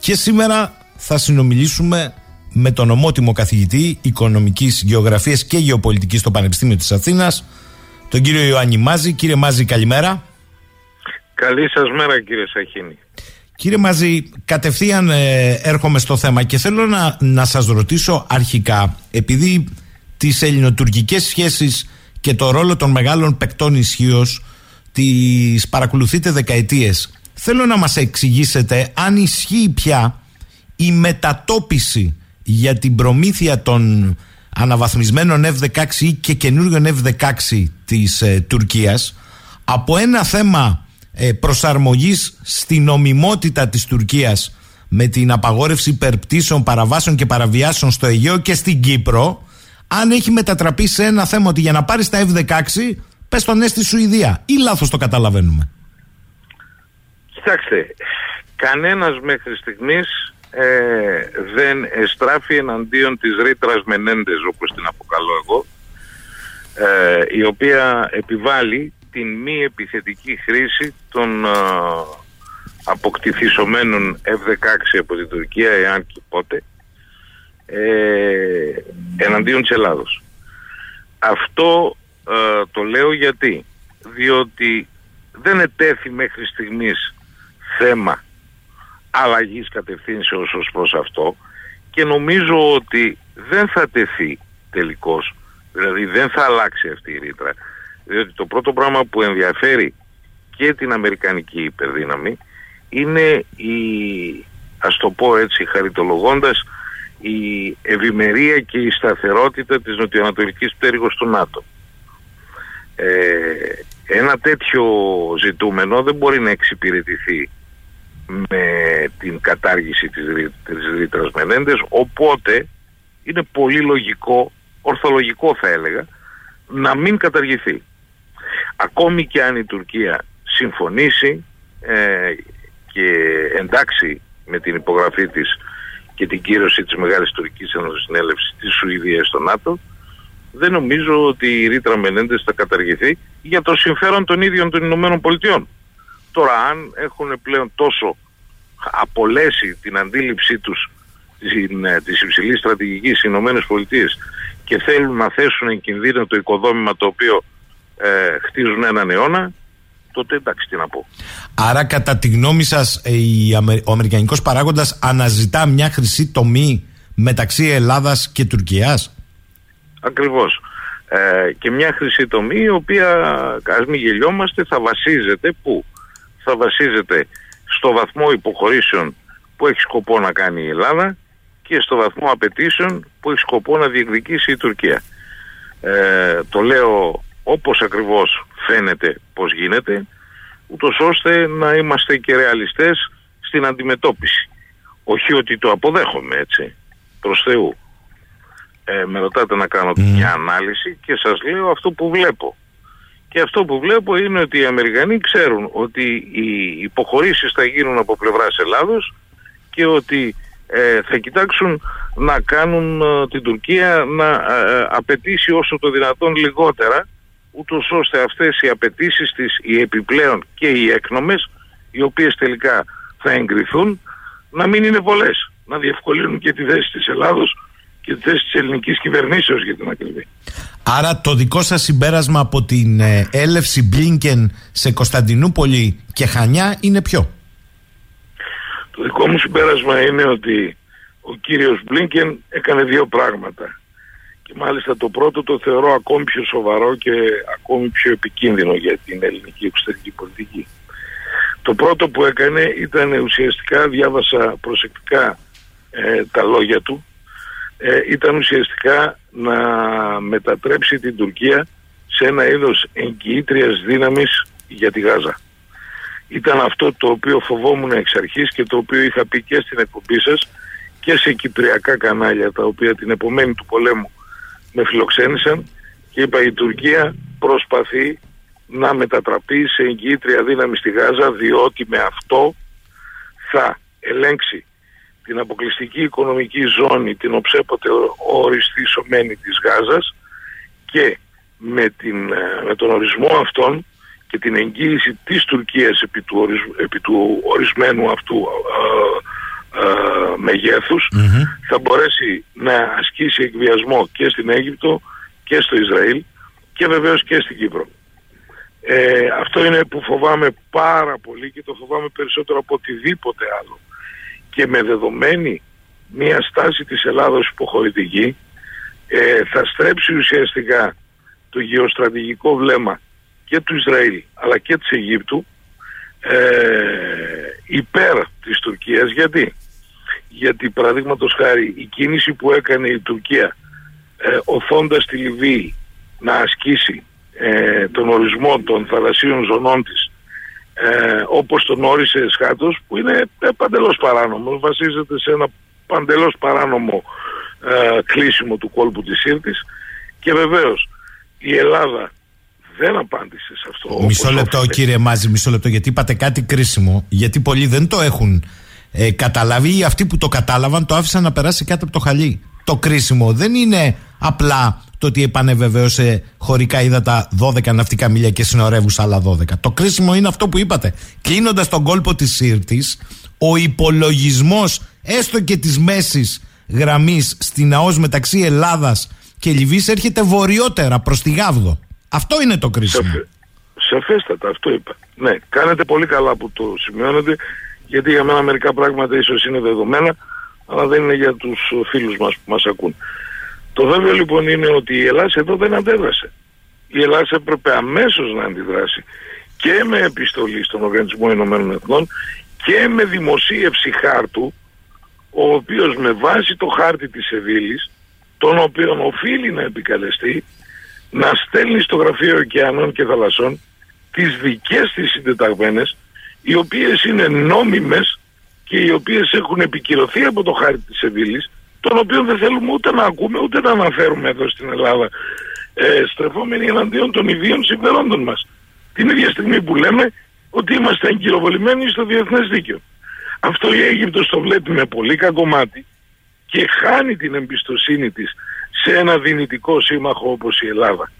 Και σήμερα θα συνομιλήσουμε με τον ομότιμο καθηγητή Οικονομικής Γεωγραφίας και Γεωπολιτικής στο Πανεπιστήμιο της Αθήνας, τον κύριο Ιωάννη Μάζη. Κύριε Μάζη, καλημέρα. Καλή σας μέρα κύριε Σαχίνη. Κύριε Μάζη, κατευθείαν ε, έρχομαι στο θέμα και θέλω να, να σας ρωτήσω αρχικά, επειδή τις ελληνοτουρκικές σχέσεις και το ρόλο των μεγάλων παικτών ισχύως τις παρακολουθείτε δεκαετίες, θέλω να μας εξηγήσετε αν ισχύει πια η μετατόπιση για την προμήθεια των αναβαθμισμένων F-16 και καινούριων F-16 της ε, Τουρκίας από ένα θέμα ε, προσαρμογής στην νομιμότητα της Τουρκίας με την απαγόρευση υπερπτήσεων, παραβάσεων και παραβιάσεων στο Αιγαίο και στην Κύπρο αν έχει μετατραπεί σε ένα θέμα ότι για να πάρεις τα F-16 πες τον ναι στη Σουηδία ή λάθος το καταλαβαίνουμε. Κοιτάξτε, κανένας μέχρι στιγμής ε, δεν εστράφει εναντίον της ρήτρας Μενέντες όπως την αποκαλώ εγώ ε, η οποία επιβάλλει την μη επιθετική χρήση των ε, αποκτηθισωμένων F-16 από την Τουρκία εάν και πότε ε, εναντίον της Ελλάδος. Αυτό ε, το λέω γιατί διότι δεν ετέθη μέχρι στιγμής θέμα αλλαγής κατευθύνσεως ως προς αυτό και νομίζω ότι δεν θα τεθεί τελικώς, δηλαδή δεν θα αλλάξει αυτή η ρήτρα, διότι το πρώτο πράγμα που ενδιαφέρει και την Αμερικανική υπερδύναμη είναι η, ας το πω έτσι χαριτολογώντας, η ευημερία και η σταθερότητα της νοτιοανατολικής πτέρυγος του ΝΑΤΟ. Ε, ένα τέτοιο ζητούμενο δεν μπορεί να εξυπηρετηθεί με την κατάργηση της, της ρήτρας Μενέντες οπότε είναι πολύ λογικό, ορθολογικό θα έλεγα να μην καταργηθεί ακόμη και αν η Τουρκία συμφωνήσει ε, και εντάξει με την υπογραφή της και την κύρωση της Μεγάλης Τουρκικής Ενωσυνέλευσης της Σουηδίας στο ΝΑΤΟ δεν νομίζω ότι η ρήτρα Μενέντες θα καταργηθεί για το συμφέρον των ίδιων των Ηνωμένων Πολιτειών. Τώρα αν έχουν πλέον τόσο απολέσει την αντίληψή τους την, ε, της υψηλής στρατηγικής στις Ηνωμένες Πολιτείες και θέλουν να θέσουν εν κινδύνο το οικοδόμημα το οποίο ε, χτίζουν έναν αιώνα, τότε εντάξει τι να πω. Άρα κατά τη γνώμη σας ε, ο Αμερικανικός παράγοντας αναζητά μια χρυσή τομή μεταξύ Ελλάδας και Τουρκίας; Ακριβώς. Ε, και μια χρυσή τομή η οποία ας μην γελιόμαστε θα βασίζεται που θα βασίζεται στο βαθμό υποχωρήσεων που έχει σκοπό να κάνει η Ελλάδα και στο βαθμό απαιτήσεων που έχει σκοπό να διεκδικήσει η Τουρκία. Ε, το λέω όπως ακριβώς φαίνεται πως γίνεται, ούτως ώστε να είμαστε και ρεαλιστές στην αντιμετώπιση. Όχι ότι το αποδέχομαι έτσι, προς Θεού. Ε, με ρωτάτε να κάνω μια ανάλυση και σας λέω αυτό που βλέπω. Και αυτό που βλέπω είναι ότι οι Αμερικανοί ξέρουν ότι οι υποχωρήσεις θα γίνουν από πλευράς Ελλάδος και ότι ε, θα κοιτάξουν να κάνουν ε, την Τουρκία να ε, απαιτήσει όσο το δυνατόν λιγότερα ούτως ώστε αυτές οι απαιτήσεις της, οι επιπλέον και οι έκνομες, οι οποίες τελικά θα εγκριθούν, να μην είναι πολλές. Να διευκολύνουν και τη θέση της Ελλάδος και τη θέση της ελληνικής κυβερνήσεως για την ακριβή. Άρα το δικό σας συμπέρασμα από την ε, έλευση Μπλίνκεν σε Κωνσταντινούπολη και Χανιά είναι ποιο; Το δικό μου συμπέρασμα είναι ότι ο κύριος Μπλίνκεν έκανε δύο πράγματα. Και μάλιστα το πρώτο το θεωρώ ακόμη πιο σοβαρό και ακόμη πιο επικίνδυνο για την ελληνική εξωτερική πολιτική. Το πρώτο που έκανε ήταν ουσιαστικά, διάβασα προσεκτικά ε, τα λόγια του, ε, ήταν ουσιαστικά να μετατρέψει την Τουρκία σε ένα είδος εγκυήτριας δύναμης για τη Γάζα. Ήταν αυτό το οποίο φοβόμουν εξ αρχής και το οποίο είχα πει και στην εκπομπή σας και σε κυπριακά κανάλια τα οποία την επομένη του πολέμου με φιλοξένησαν και είπα η Τουρκία προσπαθεί να μετατραπεί σε εγκύτρια δύναμη στη Γάζα διότι με αυτό θα ελέγξει την αποκλειστική οικονομική ζώνη την οψέποτε οριστή σωμένη της Γάζας και με, την, ε, με τον ορισμό αυτών και την εγγύηση της Τουρκίας επί του, επί του ορισμένου αυτού ε, ε, μεγεθους θα μπορέσει να ασκήσει εκβιασμό και στην Αίγυπτο και στο Ισραήλ και βεβαίως και στην Κύπρο. Ε, αυτό είναι που φοβάμαι πάρα πολύ και το φοβάμαι περισσότερο από οτιδήποτε άλλο. Και με δεδομένη μια στάση της Ελλάδος υποχωρητική ε, θα στρέψει ουσιαστικά το γεωστρατηγικό βλέμμα και του Ισραήλ αλλά και της Αιγύπτου ε, υπέρ της Τουρκίας. Γιατί; Γιατί παραδείγματος χάρη η κίνηση που έκανε η Τουρκία ε, οθώντας τη Λιβύη να ασκήσει ε, τον ορισμό των θαλασσίων ζωνών της ε, όπως τον όρισε Σχάτος που είναι ε, παντελώς παράνομος βασίζεται σε ένα παντελώς παράνομο ε, κλείσιμο του κόλπου της Σύρτης και βεβαίως η Ελλάδα δεν απάντησε σε αυτό. Μισό λεπτό κύριε Μάζη, μισό λεπτό γιατί είπατε κάτι κρίσιμο γιατί πολλοί δεν το έχουν ε, καταλάβει ή αυτοί που το κατάλαβαν το άφησαν να περάσει κάτω από το χαλί. Το κρίσιμο δεν είναι απλά το ότι επανεβεβαίωσε χωρικά ύδατα 12 ναυτικά μίλια και συνορεύουσα άλλα 12. Το κρίσιμο είναι αυτό που είπατε. Κλείνοντας τον κόλπο της Σύρτης, ο υπολογισμός έστω και της μέσης γραμμής στην ΑΟΣ μεταξύ Ελλάδας και Λιβύης έρχεται βορειότερα προς τη Γάβδο. Αυτό είναι το κρίσιμο. Σαφέ, σαφέστατα, αυτό είπα. Ναι, κάνετε πολύ καλά που το σημειώνετε, γιατί για μένα μερικά πράγματα ίσως είναι δεδομένα, αλλά δεν είναι για τους φίλους μας που μας ακούν. Το βέβαιο λοιπόν είναι ότι η Ελλάδα εδώ δεν αντέδρασε. Η Ελλάδα έπρεπε αμέσως να αντιδράσει και με επιστολή στον Οργανισμό Ηνωμένων Εθνών και με δημοσίευση χάρτου ο οποίος με βάση το χάρτη της Σεβίλης τον οποίον οφείλει να επικαλεστεί να στέλνει στο Γραφείο Ωκεανών και Θαλασσών τις δικές της συντεταγμένες οι οποίες είναι νόμιμες και οι οποίες έχουν επικυρωθεί από το χάρτη της Σεβίλης τον οποίο δεν θέλουμε ούτε να ακούμε ούτε να αναφέρουμε εδώ στην Ελλάδα ε, στρεφόμενοι εναντίον των ιδίων συμφερόντων μας. Την ίδια στιγμή που λέμε ότι είμαστε εγκυροβολημένοι στο διεθνές δίκαιο. Αυτό η Αίγυπτος το βλέπει με πολύ κακό μάτι και χάνει την εμπιστοσύνη της σε ένα δυνητικό σύμμαχο όπως η Ελλάδα.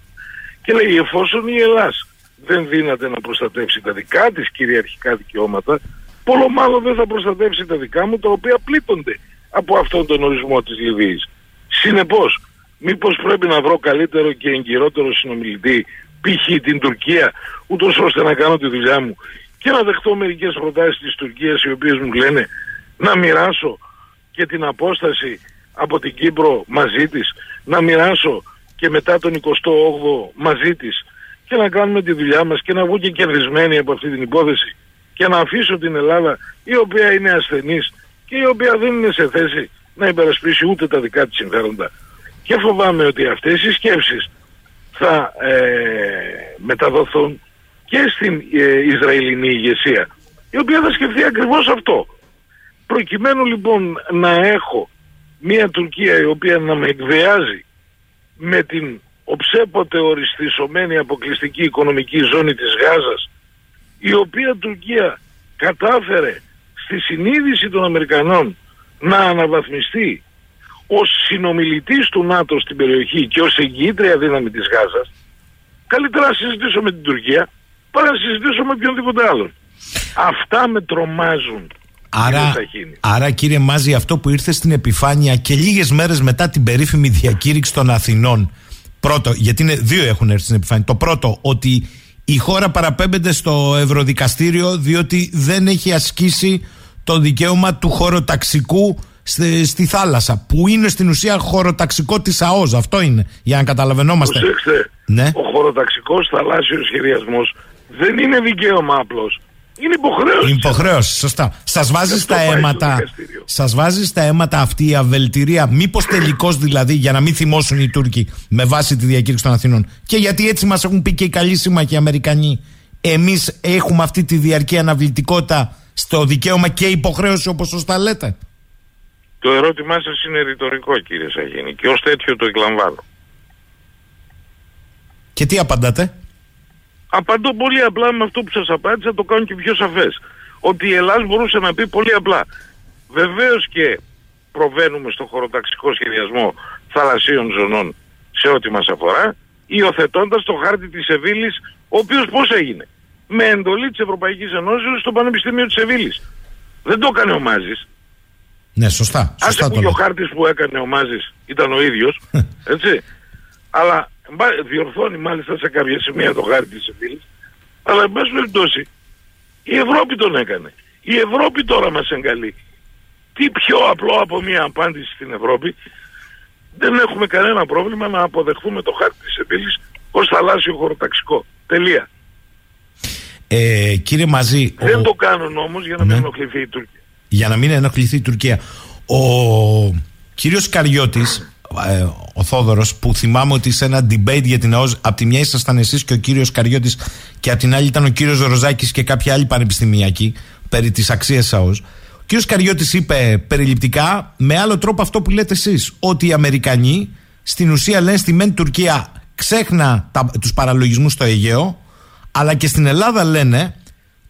Και λέει εφόσον η Ελλάς δεν δύναται να προστατεύσει τα δικά της κυριαρχικά δικαιώματα, πολλο μάλλον δεν θα προστατεύσει τα δικά μου τα οποία πλήττονται από αυτόν τον ορισμό της Λιβύης. Συνεπώς, μήπως πρέπει να βρω καλύτερο και εγκυρότερο συνομιλητή, π.χ. την Τουρκία, ούτως ώστε να κάνω τη δουλειά μου και να δεχτώ μερικές προτάσεις της Τουρκίας οι οποίες μου λένε να μοιράσω και την απόσταση από την Κύπρο μαζί της, να μοιράσω και μετά τον 28ο μαζί της και να κάνουμε τη δουλειά μας και να βγω και κερδισμένοι από αυτή την υπόθεση και να αφήσω την Ελλάδα η οποία είναι ασθενής και η οποία δεν είναι σε θέση να υπερασπίσει ούτε τα δικά της συμφέροντα. Και φοβάμαι ότι αυτές οι σκέψεις θα ε, μεταδοθούν και στην ε, Ισραηλινή ηγεσία, η οποία θα σκεφτεί ακριβώς αυτό. Προκειμένου λοιπόν να έχω μια Τουρκία η οποία να με εκβεάζει με την οψέποτε οριστισωμένη αποκλειστική οικονομική ζώνη της Γάζας, η οποία Τουρκία κατάφερε στη συνείδηση των Αμερικανών να αναβαθμιστεί ως συνομιλητής του ΝΑΤΟ στην περιοχή και ως εγγύητρια δύναμη της Γάζας, καλύτερα να συζητήσω με την Τουρκία παρά να συζητήσω με οποιονδήποτε άλλον. Αυτά με τρομάζουν. Άρα, άρα κύριε Μάζη αυτό που ήρθε στην επιφάνεια και λίγες μέρες μετά την περίφημη διακήρυξη των Αθηνών πρώτο, γιατί είναι, δύο έχουν έρθει στην επιφάνεια το πρώτο ότι η χώρα παραπέμπεται στο Ευρωδικαστήριο διότι δεν έχει ασκήσει το δικαίωμα του χωροταξικού στη, στη θάλασσα. Που είναι στην ουσία χωροταξικό της ΑΟΖ. Αυτό είναι για να καταλαβαίνόμαστε Προσέξτε, ναι. ο χωροταξικός θαλάσσιος σχεδιασμός δεν είναι δικαίωμα απλώς είναι υποχρέωση. Είναι υποχρέωση, σωστά. Σας βάζεις στα αίματα. Σας βάζεις στα αίματα αυτή η αβελτηρία. Μήπως τελικώς δηλαδή για να μην θυμώσουν οι Τούρκοι με βάση τη διακήρυξη των Αθηνών. Και γιατί έτσι μας έχουν πει και οι καλοί σύμμαχοι Αμερικανοί. Εμείς έχουμε αυτή τη διαρκή αναβλητικότητα στο δικαίωμα και υποχρέωση όπως σωστά λέτε. Το ερώτημά σας είναι ρητορικό κύριε Σαγίνη και ως τέτοιο το εκλαμβάνω. Και τι απαντάτε; Απαντώ πολύ απλά με αυτό που σας απάντησα, το κάνω και πιο σαφές. Ότι η Ελλάδα μπορούσε να πει πολύ απλά. Βεβαίως και προβαίνουμε στο χωροταξικό σχεδιασμό θαλασσίων ζωνών σε ό,τι μας αφορά, υιοθετώντας το χάρτη της Σεβίλης, ο οποίος πώς έγινε; Με εντολή της Ευρωπαϊκής Ενώσεως στο Πανεπιστήμιο της Σεβίλης. Δεν το έκανε ο Μάζης. Ναι, σωστά. Άσε σωστά που το και ο λέτε. χάρτης που έκανε ο Μάζης ήταν ο ίδιος, έτσι. Αλλά μπα- διορθώνει μάλιστα σε κάποια σημεία το χάρτη της Σεβίλης. Αλλά εν πάση περιπτώσει η Ευρώπη τον έκανε. Η Ευρώπη τώρα μας εγκαλεί. Τι πιο απλό από μια απάντηση στην Ευρώπη. Δεν έχουμε κανένα πρόβλημα να αποδεχθούμε το χάρτη της Σεβίλης ως θαλάσσιο χωροταξικό. Τελεία. Ε, κύριε Μαζί, ο- Δεν το κάνουν όμως για να μην Ναι. ενοχληθεί η Τουρκία. για να μην ενοχληθεί η Τουρκία. Ο κύριος Καριώτης, ε, ο Θόδωρος, που θυμάμαι ότι σε ένα debate για την ΑΟΣ, από τη μια ήσασταν εσείς και ο κύριος Καριώτης και από την άλλη ήταν ο κύριος Ροζάκης και κάποιοι άλλοι πανεπιστημιακοί περί της αξίας της ΑΟΣ. Ο κύριος Καριώτης είπε περιληπτικά, με άλλο τρόπο αυτό που λέτε εσείς, ότι οι Αμερικανοί στην ουσία λένε στη μεν Τουρκία ξέχνα τα, τους παραλογισμούς στο Αιγαίο, αλλά και στην Ελλάδα λένε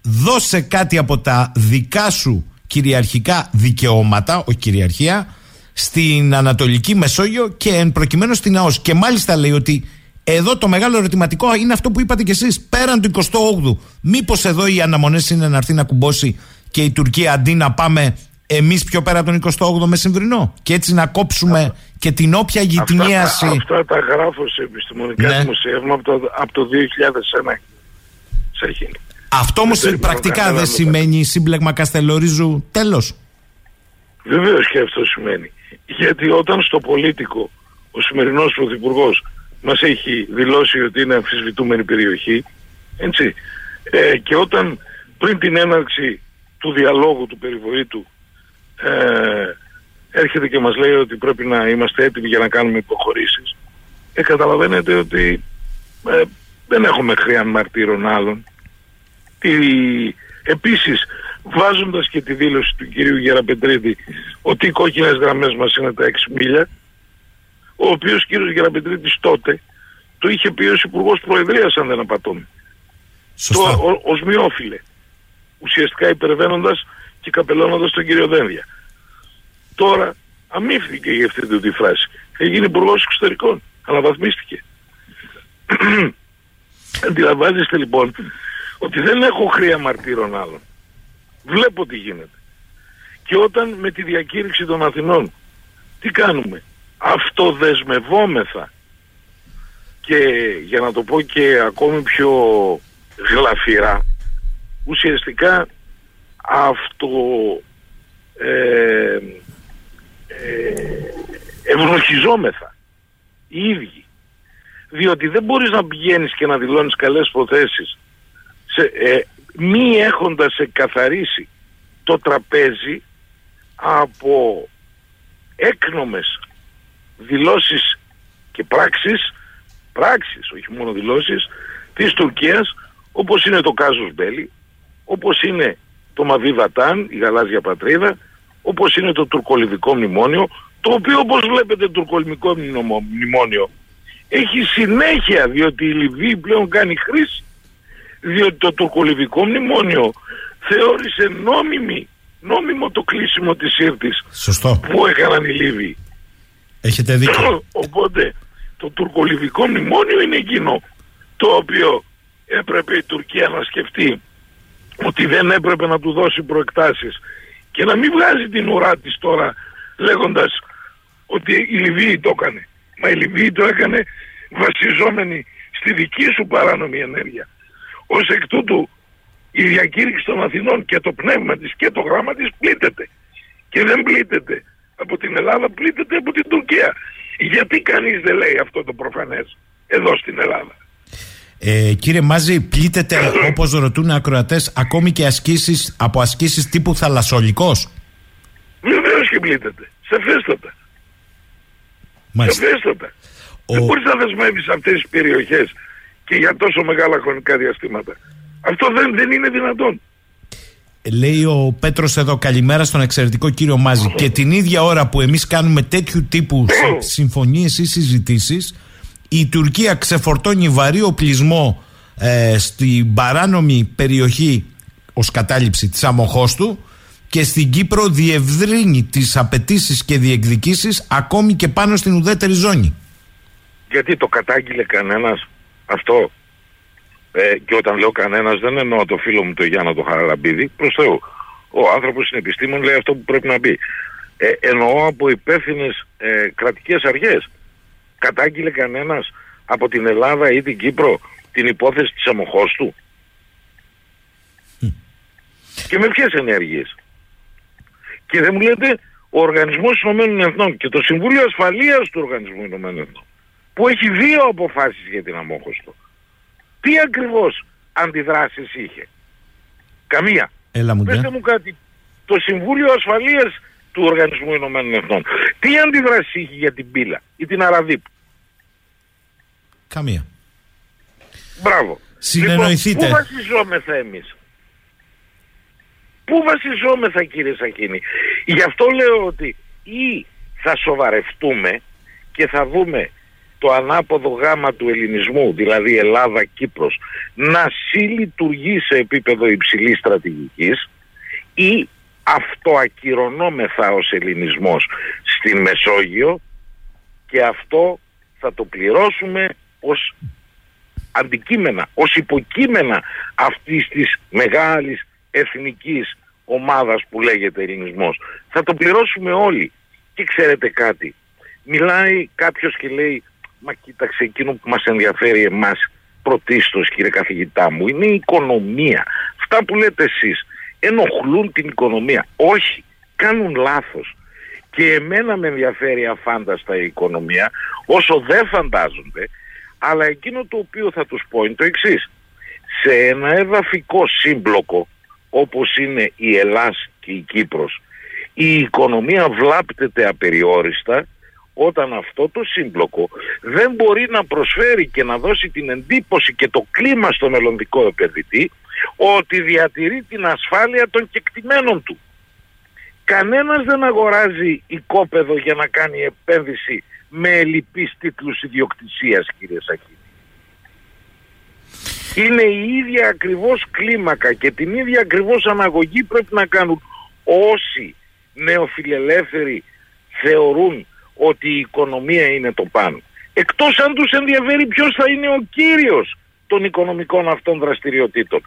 δώσε κάτι από τα δικά σου κυριαρχικά δικαιώματα, όχι κυριαρχία, στην Ανατολική Μεσόγειο και εν προκειμένου στην ΑΟΣ. Και μάλιστα λέει ότι εδώ το μεγάλο ερωτηματικό είναι αυτό που είπατε κι εσείς, πέραν του 28ου. Μήπως εδώ οι αναμονές είναι να έρθει να κουμπώσει και η Τουρκία αντί να πάμε εμείς πιο πέρα από τον 28ο μεσημβρινό και έτσι να κόψουμε και την όποια γυτνίαση. Αυτά, τα- αυτά τα γράφω σε επιστημονικά Ναι. δημοσιεύματα από το, από το 2001. Σε έχει. Αυτό όμως Δεν περιμένω πρακτικά κανέναν δεν να το σημαίνει σύμπλεγμα Καστελορίζου τέλος. Βεβαίως και αυτό σημαίνει. Γιατί όταν στο πολίτικο ο σημερινός πρωθυπουργός μας έχει δηλώσει ότι είναι αμφισβητούμενη περιοχή, έτσι, ε, και όταν πριν την έναρξη του διαλόγου του περιβοήτου ε, έρχεται και μας λέει ότι πρέπει να είμαστε έτοιμοι για να κάνουμε υποχωρήσεις, ε, καταλαβαίνετε ότι ε, δεν έχουμε χρειά μαρτύρων άλλων. Τι, επίσης, βάζοντας και τη δήλωση του κυρίου Γεραπετρίτη ότι οι κόκκινες γραμμές μας είναι τα 6 μίλια, ο οποίος κύριος Γεραπετρίτης τότε το είχε πει ως Υπουργός Προεδρίας αν δεν απατώμε. Σωστά. Το, ο, ως μειόφιλε. Ουσιαστικά υπερβαίνοντας και καπελώνοντας τον κύριο Δένδια. Τώρα αμύφθηκε για αυτή του τη φράση. Έγινε υπουργός εξωτερικών. Αναβαθμίστηκε. Αντιλαμβάνεστε λοιπόν ότι δεν έχω χρία μαρτύρων άλλων. Βλέπω τι γίνεται. Και όταν με τη διακήρυξη των Αθηνών τι κάνουμε; Αυτοδεσμευόμεθα και για να το πω και ακόμη πιο γλαφυρά ουσιαστικά αυτό ε, ε, ευνοχιζόμεθα οι ίδιοι διότι δεν μπορείς να πηγαίνεις και να δηλώνεις καλές προθέσεις σε, ε, μη έχοντας εκαθαρίσει το τραπέζι από έκνομες δηλώσεις και πράξεις πράξεις, όχι μόνο δηλώσεις της Τουρκίας όπως είναι το Κάζος Μπέλη όπως είναι το Μαβί Βατάν, η γαλάζια πατρίδα όπως είναι το τουρκολιβικό μνημόνιο το οποίο όπως βλέπετε το τουρκολιβικό μνημο- μνημόνιο έχει συνέχεια διότι η Λιβύη πλέον κάνει χρήση διότι το τουρκολιβικό μνημόνιο θεώρησε νόμιμη, νόμιμο το κλείσιμο της Σύρτης Σωστό. που έκαναν οι Λίβοι. Έχετε δίκιο. Οπότε το τουρκολιβικό μνημόνιο είναι εκείνο το οποίο έπρεπε η Τουρκία να σκεφτεί ότι δεν έπρεπε να του δώσει προεκτάσεις και να μην βγάζει την ουρά της τώρα λέγοντας ότι η Λιβύη το έκανε. Μα η Λιβύη το έκανε βασιζόμενη στη δική σου παράνομη ενέργεια. Ως εκ τούτου η διακήρυξη των Αθηνών και το πνεύμα της και το γράμμα της πλήττεται. Και δεν πλήττεται από την Ελλάδα, πλήττεται από την Τουρκία. Γιατί κανείς δεν λέει αυτό το προφανές εδώ στην Ελλάδα; Ε, κύριε Μάζη, πλήττεται όπως ρωτούν οι ακροατές ακόμη και ασκήσεις, από ασκήσεις τύπου θαλασσολικός; Βεβαίως και πλήττεται. Σαφέστατα. Μάλιστα. Σαφέστατα. Ο- Δεν μπορείς να δεσμεύεις αυτές τις περιοχές και για τόσο μεγάλα χρονικά διαστήματα. Αυτό δεν, δεν είναι δυνατόν. Λέει ο Πέτρος εδώ, καλημέρα στον εξαιρετικό κύριο Μάζη. Και την ίδια ώρα που εμείς κάνουμε τέτοιου τύπου συμφωνίες ή συζητήσεις, η Τουρκία ξεφορτώνει βαρύ οπλισμό ε, στην παράνομη περιοχή ως κατάληψη της αμοχώστου και στην Κύπρο διευρύνει τις απαιτήσεις και διεκδικήσεις ακόμη και πάνω στην ουδέτερη ζώνη. Γιατί το κατάγγειλε κανένας; Αυτό. Ε, και όταν λέω κανένας δεν εννοώ το φίλο μου το Γιάννα το Χαραλαμπίδη, προς Θεού. Ο άνθρωπος είναι επιστήμον, λέει αυτό που πρέπει να πει. Ε, εννοώ από υπεύθυνες ε, κρατικές αρχές. Κατάγγειλε κανένας από την Ελλάδα ή την Κύπρο την υπόθεση της αμοχώς του; Και με ποιες ενέργειες; Και δεν μου λέτε ο Οργανισμός Ηνωμένων Εθνών και το Συμβούλιο Ασφαλείας του Οργανισμού Ηνωμένων Εθνών που έχει δύο αποφάσεις για την αμόχωστο. Τι ακριβώς αντιδράσεις είχε; Καμία. Έλα μου, Πετε μου κάτι. Το Συμβούλιο Ασφαλείας του Οργανισμού Ηνωμένων Εθνών. Τι αντιδράσει είχε για την πύλα ή την Αραδίπ; Καμία. Μπράβο. Συνεννοηθείτε. Λοιπόν, πού βασιζόμεθα εμείς; Πού βασιζόμεθα κύριε Σακίνη; Γι' αυτό λέω ότι ή θα σοβαρευτούμε και θα δούμε το ανάποδο γάμα του ελληνισμού, δηλαδή Ελλάδα-Κύπρος, να συλλειτουργεί σε επίπεδο υψηλής στρατηγικής ή αυτοακυρωνόμεθα ως ελληνισμός στην Μεσόγειο και αυτό θα το πληρώσουμε ως αντικείμενα, ως υποκείμενα αυτής της μεγάλης εθνικής ομάδας που λέγεται ελληνισμός. Θα το πληρώσουμε όλοι. Και ξέρετε κάτι, μιλάει κάποιος και λέει Μα κοίταξε εκείνο που μας ενδιαφέρει εμάς πρωτίστως κύριε καθηγητά μου είναι η οικονομία. Αυτά που λέτε εσείς ενοχλούν την οικονομία. Όχι, κάνουν λάθος. Και εμένα με ενδιαφέρει αφάνταστα η οικονομία όσο δεν φαντάζονται αλλά εκείνο το οποίο θα τους πω είναι το εξής. Σε ένα εδαφικό σύμπλοκο όπως είναι η Ελλάς και η Κύπρος η οικονομία βλάπτεται απεριόριστα όταν αυτό το σύμπλοκο δεν μπορεί να προσφέρει και να δώσει την εντύπωση και το κλίμα στο μελλοντικό επενδυτή ότι διατηρεί την ασφάλεια των κεκτημένων του. Κανένας δεν αγοράζει οικόπεδο για να κάνει επένδυση με ελλειπείς τίτλους ιδιοκτησίας κύριε Σακίνη. Είναι η ίδια ακριβώς κλίμακα και την ίδια ακριβώς αναγωγή πρέπει να κάνουν όσοι νεοφιλελεύθεροι θεωρούν ότι η οικονομία είναι το πάνω. Εκτός αν τους ενδιαφέρει ποιος θα είναι ο κύριος των οικονομικών αυτών δραστηριοτήτων.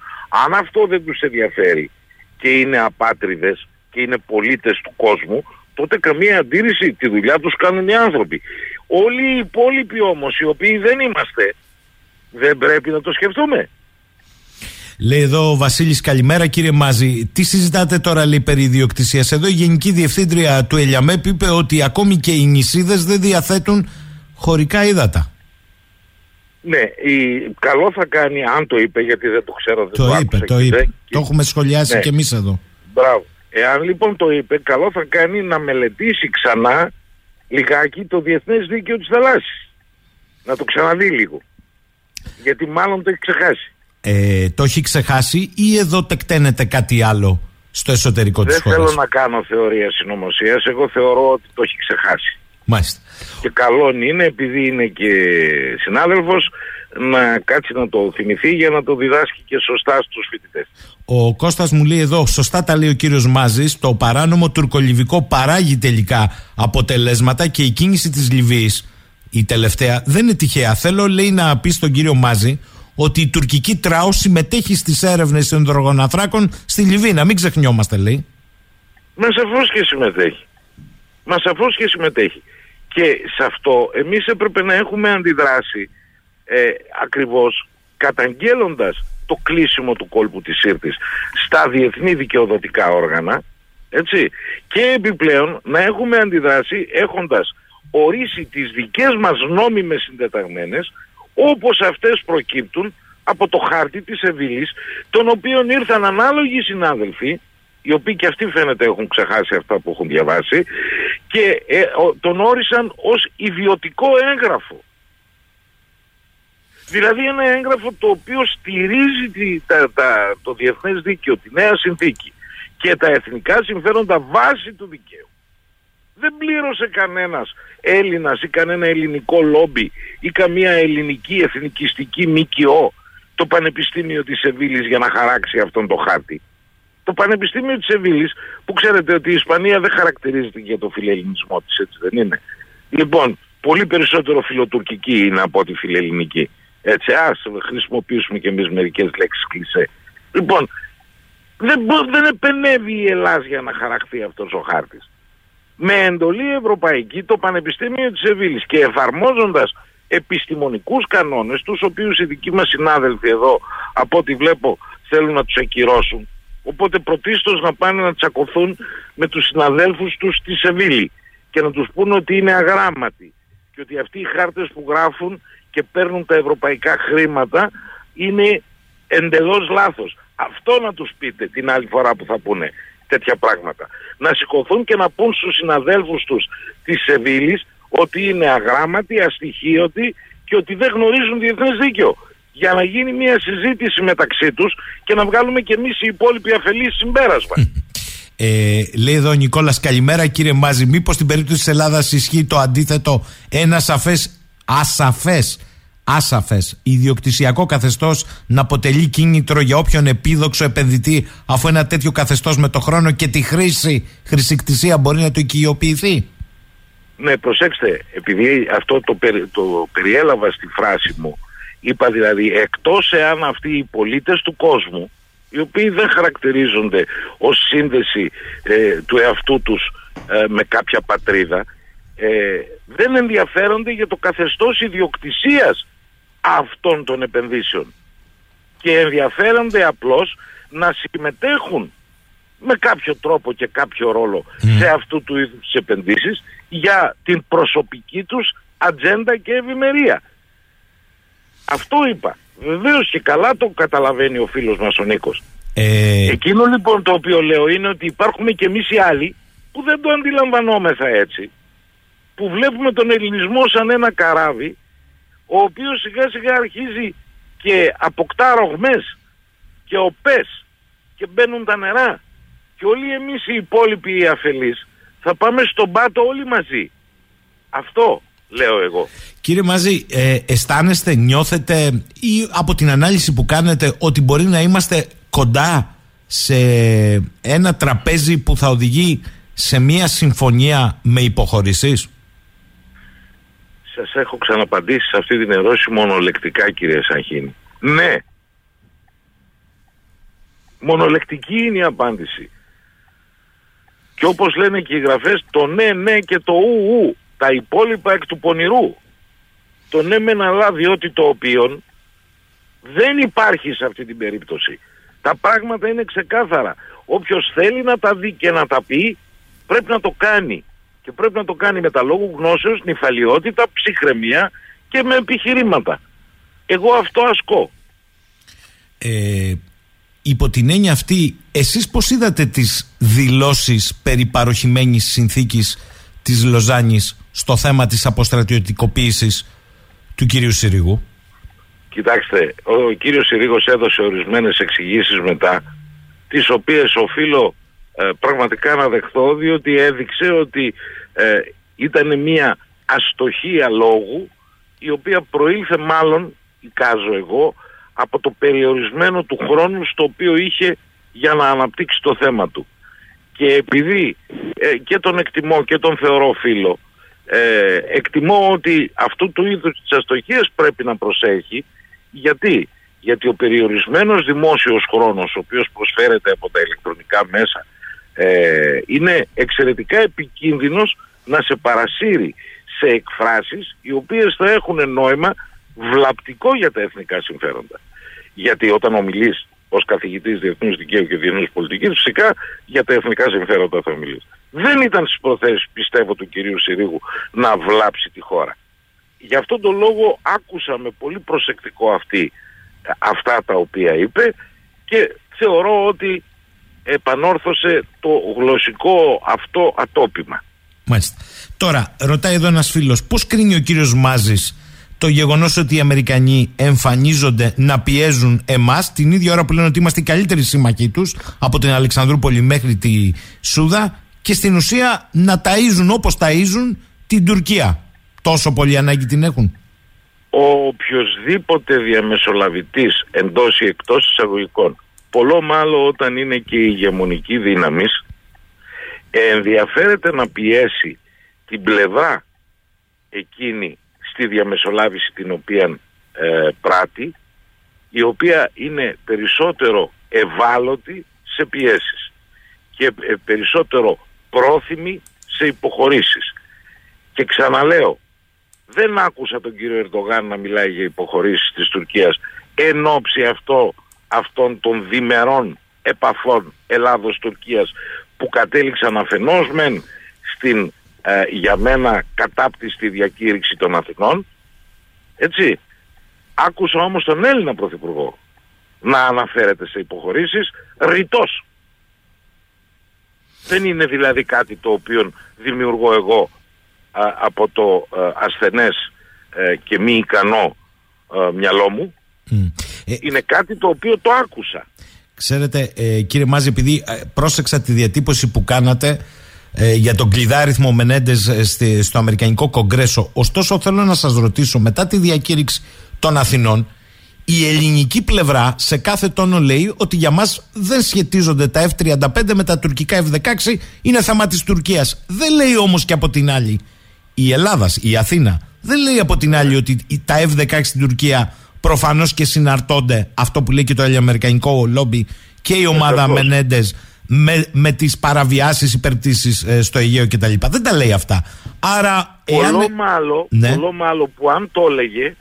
Αν αυτό δεν τους ενδιαφέρει και είναι απάτριδες και είναι πολίτες του κόσμου, τότε καμία αντίρρηση, τη δουλειά τους κάνουν οι άνθρωποι. Όλοι οι υπόλοιποι όμως, οι οποίοι δεν είμαστε, δεν πρέπει να το σκεφτούμε. Λέει εδώ ο Βασίλης, καλημέρα κύριε Μάζη. Τι συζητάτε τώρα, λέει, περί ιδιοκτησίας; Εδώ η Γενική Διευθύντρια του Ελιαμέπ είπε ότι ακόμη και οι νησίδες δεν διαθέτουν χωρικά ύδατα. Ναι, η... καλό θα κάνει αν το είπε, γιατί δεν το ξέρω. Δεν το, το είπε, το είπε. Και... Το έχουμε σχολιάσει ναι. και εμείς εδώ. Μπράβο. Εάν λοιπόν το είπε, καλό θα κάνει να μελετήσει ξανά λιγάκι το Διεθνές Δίκαιο της Θαλάσσης. Να το ξαναδεί λίγο. Γιατί μάλλον το έχει ξεχάσει ε, το έχει ξεχάσει ή εδώ τεκταίνεται κάτι άλλο στο εσωτερικό Δεν της χώρας. Δεν θέλω να κάνω θεωρία συνωμοσίας. Εγώ θεωρώ ότι το έχει ξεχάσει. Μάλιστα. Και καλό είναι επειδή είναι και συνάδελφος να κάτσει να το θυμηθεί για να το διδάσκει και σωστά στους φοιτητές. Ο Κώστας μου λέει εδώ, σωστά τα λέει ο κύριος Μάζης, το παράνομο τουρκολιβικό παράγει τελικά αποτελέσματα και η κίνηση της Λιβύης, η τελευταία, δεν είναι τυχαία. Θέλω λέει να πει στον κύριο Μάζη ότι η τουρκική τράου συμμετέχει στις έρευνες των δρογοναθράκων στη Λιβύη. Να μην ξεχνιόμαστε, λέει. Μας σαφώ και συμμετέχει. Μας σαφώ και συμμετέχει. Και σε αυτό εμείς έπρεπε να έχουμε αντιδράσει ε, ακριβώς καταγγέλλοντας το κλείσιμο του κόλπου της Σύρτης στα διεθνή δικαιοδοτικά όργανα έτσι, και επιπλέον να έχουμε αντιδράσει έχοντας ορίσει τις δικές μας νόμιμες συντεταγμένες όπως αυτές προκύπτουν από το χάρτη της Εβίλης, τον οποίον ήρθαν ανάλογοι συνάδελφοι, οι οποίοι και αυτοί φαίνεται έχουν ξεχάσει αυτά που έχουν διαβάσει, και ε, τον όρισαν ως ιδιωτικό έγγραφο. Δηλαδή ένα έγγραφο το οποίο στηρίζει τη, τα, τα, το διεθνές δίκαιο, τη νέα συνθήκη και τα εθνικά συμφέροντα βάση του δικαίου. Δεν πλήρωσε κανένας Έλληνας ή κανένα ελληνικό λόμπι ή καμία ελληνική εθνικιστική ΜΚΟ το Πανεπιστήμιο της Σεβίλης για να χαράξει αυτόν το χάρτη. Το Πανεπιστήμιο της Σεβίλης που ξέρετε ότι η Ισπανία δεν χαρακτηρίζεται για το φιλελληνισμό της έτσι δεν είναι. Λοιπόν πολύ περισσότερο φιλοτουρκική είναι από τη φιλελληνική. Έτσι, ας χρησιμοποιήσουμε και εμείς μερικές λέξεις κλισέ. Λοιπόν, δεν, δεν επενεύει η Ελλάδα για να χαραχθεί αυτός ο χάρτης. Με εντολή ευρωπαϊκή το Πανεπιστήμιο της Σεβίλης και εφαρμόζοντας επιστημονικούς κανόνες, τους οποίους οι δικοί μας συνάδελφοι εδώ, από ό,τι βλέπω, θέλουν να τους ακυρώσουν. Οπότε πρωτίστως να πάνε να τσακωθούν με τους συναδέλφους τους στη Σεβίλη και να τους πούνε ότι είναι αγράμματοι και ότι αυτοί οι χάρτες που γράφουν και παίρνουν τα ευρωπαϊκά χρήματα είναι εντελώς λάθος. Αυτό να τους πείτε την άλλη φορά που θα πούνε τέτοια πράγματα. Να σηκωθούν και να πούν στους συναδέλφους τους της Σεβίλης ότι είναι αγράμματοι, αστοιχείωτοι και ότι δεν γνωρίζουν διεθνές δίκαιο. Για να γίνει μια συζήτηση μεταξύ τους και να βγάλουμε και εμείς οι υπόλοιποι αφελείς συμπέρασμα. Ε, λέει εδώ ο Νικόλας, καλημέρα κύριε Μάζη. Μήπως στην περίπτωση της Ελλάδας ισχύει το αντίθετο, ένα σαφές, ασαφές, άσαφες ιδιοκτησιακό καθεστώς να αποτελεί κίνητρο για όποιον επίδοξο επενδυτή, αφού ένα τέτοιο καθεστώς με το χρόνο και τη χρήση, χρησικτησία μπορεί να το οικειοποιηθεί. Ναι, προσέξτε, επειδή αυτό το, το περιέλαβα στη φράση μου, είπα δηλαδή εκτός εάν αυτοί οι πολίτες του κόσμου οι οποίοι δεν χαρακτηρίζονται ως σύνδεση ε, του εαυτού τους ε, με κάποια πατρίδα ε, δεν ενδιαφέρονται για το καθεστώς ιδιοκτησίας αυτών των επενδύσεων και ενδιαφέρονται απλώς να συμμετέχουν με κάποιο τρόπο και κάποιο ρόλο σε αυτού του είδους τις επενδύσεις για την προσωπική τους ατζέντα και ευημερία. Αυτό είπα. Βεβαίως και καλά το καταλαβαίνει ο φίλος μας ο Νίκος. Ε... Εκείνο λοιπόν το οποίο λέω είναι ότι υπάρχουμε και εμείς οι άλλοι που δεν το αντιλαμβανόμεθα έτσι. Που βλέπουμε τον ελληνισμό σαν ένα καράβι ο οποίος σιγά σιγά αρχίζει και αποκτά ρογμές και οπές και μπαίνουν τα νερά και όλοι εμείς οι υπόλοιποι οι αφελείς θα πάμε στον πάτο όλοι μαζί. Αυτό λέω εγώ. Κύριε Μάζη, ε, αισθάνεστε, νιώθετε ή από την ανάλυση που κάνετε ότι μπορεί να είμαστε κοντά σε ένα τραπέζι που θα οδηγεί σε μια συμφωνία με υποχωρήσεις; Σας έχω ξαναπαντήσει σε αυτή την ερώτηση μονολεκτικά κύριε Σαχίνη. Ναι. Μονολεκτική είναι η απάντηση. Και όπως λένε και οι γραφές, το ναι, ναι και το ου, ου. Τα υπόλοιπα εκ του πονηρού. Το ναι με ένα αλλά διότι το οποίο δεν υπάρχει σε αυτή την περίπτωση. Τα πράγματα είναι ξεκάθαρα. Όποιος θέλει να τα δει και να τα πει πρέπει να το κάνει. Και πρέπει να το κάνει με τα λόγου γνώσεως, νυφαλιότητα, ψυχραιμία και με επιχειρήματα. Εγώ αυτό ασκώ. Ε, υπό την έννοια αυτή, εσείς πώς είδατε τις δηλώσεις περί παροχημένης συνθήκης της Λοζάνης στο θέμα της αποστρατιωτικοποίησης του κυρίου Συρίγου; Κοιτάξτε, ο κύριος Συρίγος έδωσε ορισμένες εξηγήσεις μετά, τις οποίες οφείλω ε, πραγματικά να δεχθώ, διότι έδειξε ότι ε, ήταν μια αστοχία λόγου, η οποία προήλθε μάλλον, εικάζω εγώ, από το περιορισμένο του χρόνου στο οποίο είχε για να αναπτύξει το θέμα του. Και επειδή ε, και τον εκτιμώ και τον θεωρώ φίλο, ε, εκτιμώ ότι αυτού του είδους τις αστοχίες πρέπει να προσέχει γιατί, γιατί ο περιορισμένος δημόσιος χρόνος ο οποίος προσφέρεται από τα ηλεκτρονικά μέσα ε, είναι εξαιρετικά επικίνδυνος να σε παρασύρει σε εκφράσεις οι οποίες θα έχουν νόημα βλαπτικό για τα εθνικά συμφέροντα. Γιατί όταν ομιλείς ως καθηγητής διεθνούς δικαίου και διεθνούς πολιτικής φυσικά για τα εθνικά συμφέροντα θα ομιλείς. Δεν ήταν στις προθέσεις πιστεύω του κυρίου Συρίγου να βλάψει τη χώρα. Γι' αυτόν τον λόγο άκουσα με πολύ προσεκτικό αυτή, αυτά τα οποία είπε και θεωρώ ότι επανόρθωσε το γλωσσικό αυτό ατόπιμα. Μάλιστα. Τώρα, ρωτάει εδώ ένας φίλος, πώς κρίνει ο κύριος Μάζης το γεγονός ότι οι Αμερικανοί εμφανίζονται να πιέζουν εμάς την ίδια ώρα που λένε ότι είμαστε οι καλύτεροι σύμμαχοί τους από την Αλεξανδρούπολη μέχρι τη Σούδα και στην ουσία να ταΐζουν όπως ταΐζουν την Τουρκία τόσο πολύ ανάγκη την έχουν. Ο οποιοδήποτε διαμεσολαβητής εντός ή εκτός εισαγωγικών, πολλό μάλλον όταν είναι και η ηγεμονική δύναμη, ενδιαφέρεται να πιέσει την πλευρά εκείνη στη διαμεσολάβηση την οποία ε, πράττει η οποία είναι περισσότερο ευάλωτη σε πιέσεις και ε, περισσότερο πρόθυμη σε υποχωρήσεις. Και ξαναλέω, δεν άκουσα τον κύριο Ερντογάν να μιλάει για υποχωρήσεις της Τουρκίας εν ώψη αυτό, αυτών των διμερών επαφών Ελλάδος-Τουρκίας που κατέληξαν αφενός μεν στην ε, για μένα κατάπτυστη διακήρυξη των Αθηνών έτσι. Άκουσα όμως τον Έλληνα Πρωθυπουργό να αναφέρεται σε υποχωρήσεις ρητός. Δεν είναι δηλαδή κάτι το οποίο δημιουργώ εγώ από το α, ασθενές ε, και μη ικανό μυαλό μου ε, είναι κάτι το οποίο το άκουσα Ξέρετε κύριε Μάζη επειδή πρόσεξα τη διατύπωση που κάνατε ε, για τον κλειδάριθμο Μενέντες ε, στο Αμερικανικό Κογκρέσο. Ωστόσο, θέλω να σας ρωτήσω, μετά τη διακήρυξη των Αθηνών, η ελληνική πλευρά σε κάθε τόνο λέει ότι για μας δεν σχετίζονται τα F-35 με τα τουρκικά F-16, είναι θέμα της Τουρκίας. Δεν λέει όμως και από την άλλη η Ελλάδας, η Αθήνα, δεν λέει από την άλλη ότι τα F-16 στην Τουρκία προφανώς και συναρτώνται αυτό που λέει και το ελληνοαμερικανικό λόμπι και η ομάδα Μενέντες με, με τις παραβιάσεις υπερπτήσεις ε, στο Αιγαίο κτλ. Δεν τα λέει αυτά. Άρα, εάν... Πολλό μάλλον, ναι. μάλλον που αν το έλεγε,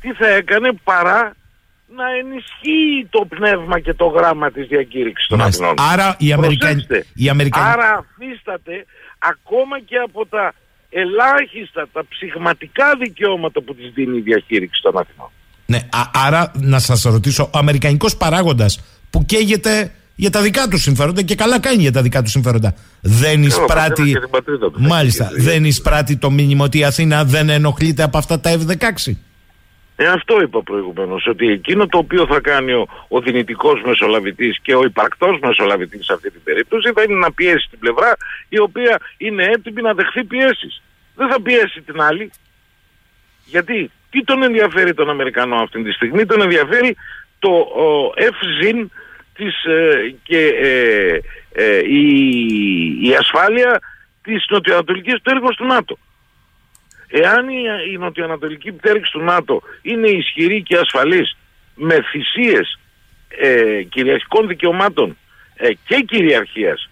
τι θα έκανε παρά να ενισχύει το πνεύμα και το γράμμα της διακήρυξης των Αθηνών. Άρα η Αμερικανή... Η Άρα αφίσταται ακόμα και από τα ελάχιστα, τα ψυχματικά δικαιώματα που της δίνει η διακήρυξη των Αθηνών. Ναι, άρα να σας ρωτήσω, ο Αμερικανικός παράγοντας που καίγεται για τα δικά του συμφέροντα και καλά κάνει για τα δικά του συμφέροντα. Δεν εισπράττει. Μάλιστα. Δεν εισπράττει το μήνυμα ότι η Αθήνα δεν ενοχλείται από αυτά τα F-16. Ε, αυτό είπα προηγουμένως. Ότι εκείνο το οποίο θα κάνει ο, ο δυνητικός μεσολαβητής και ο υπαρκτός μεσολαβητής σε αυτή την περίπτωση θα είναι να πιέσει την πλευρά η οποία είναι έτοιμη να δεχθεί πιέσεις. Δεν θα πιέσει την άλλη. Γιατί; Τι τον ενδιαφέρει τον Αμερικανό αυτή τη στιγμή, τον ενδιαφέρει το F-ZIN της, ε, και ε, ε, η, η ασφάλεια της νοτιοανατολικής πτέρυγος του ΝΑΤΟ. Εάν η, η νοτιοανατολική πτέρυγος του ΝΑΤΟ είναι ισχυρή και ασφαλής με θυσίες ε, κυριαρχικών δικαιωμάτων ε, και κυριαρχίας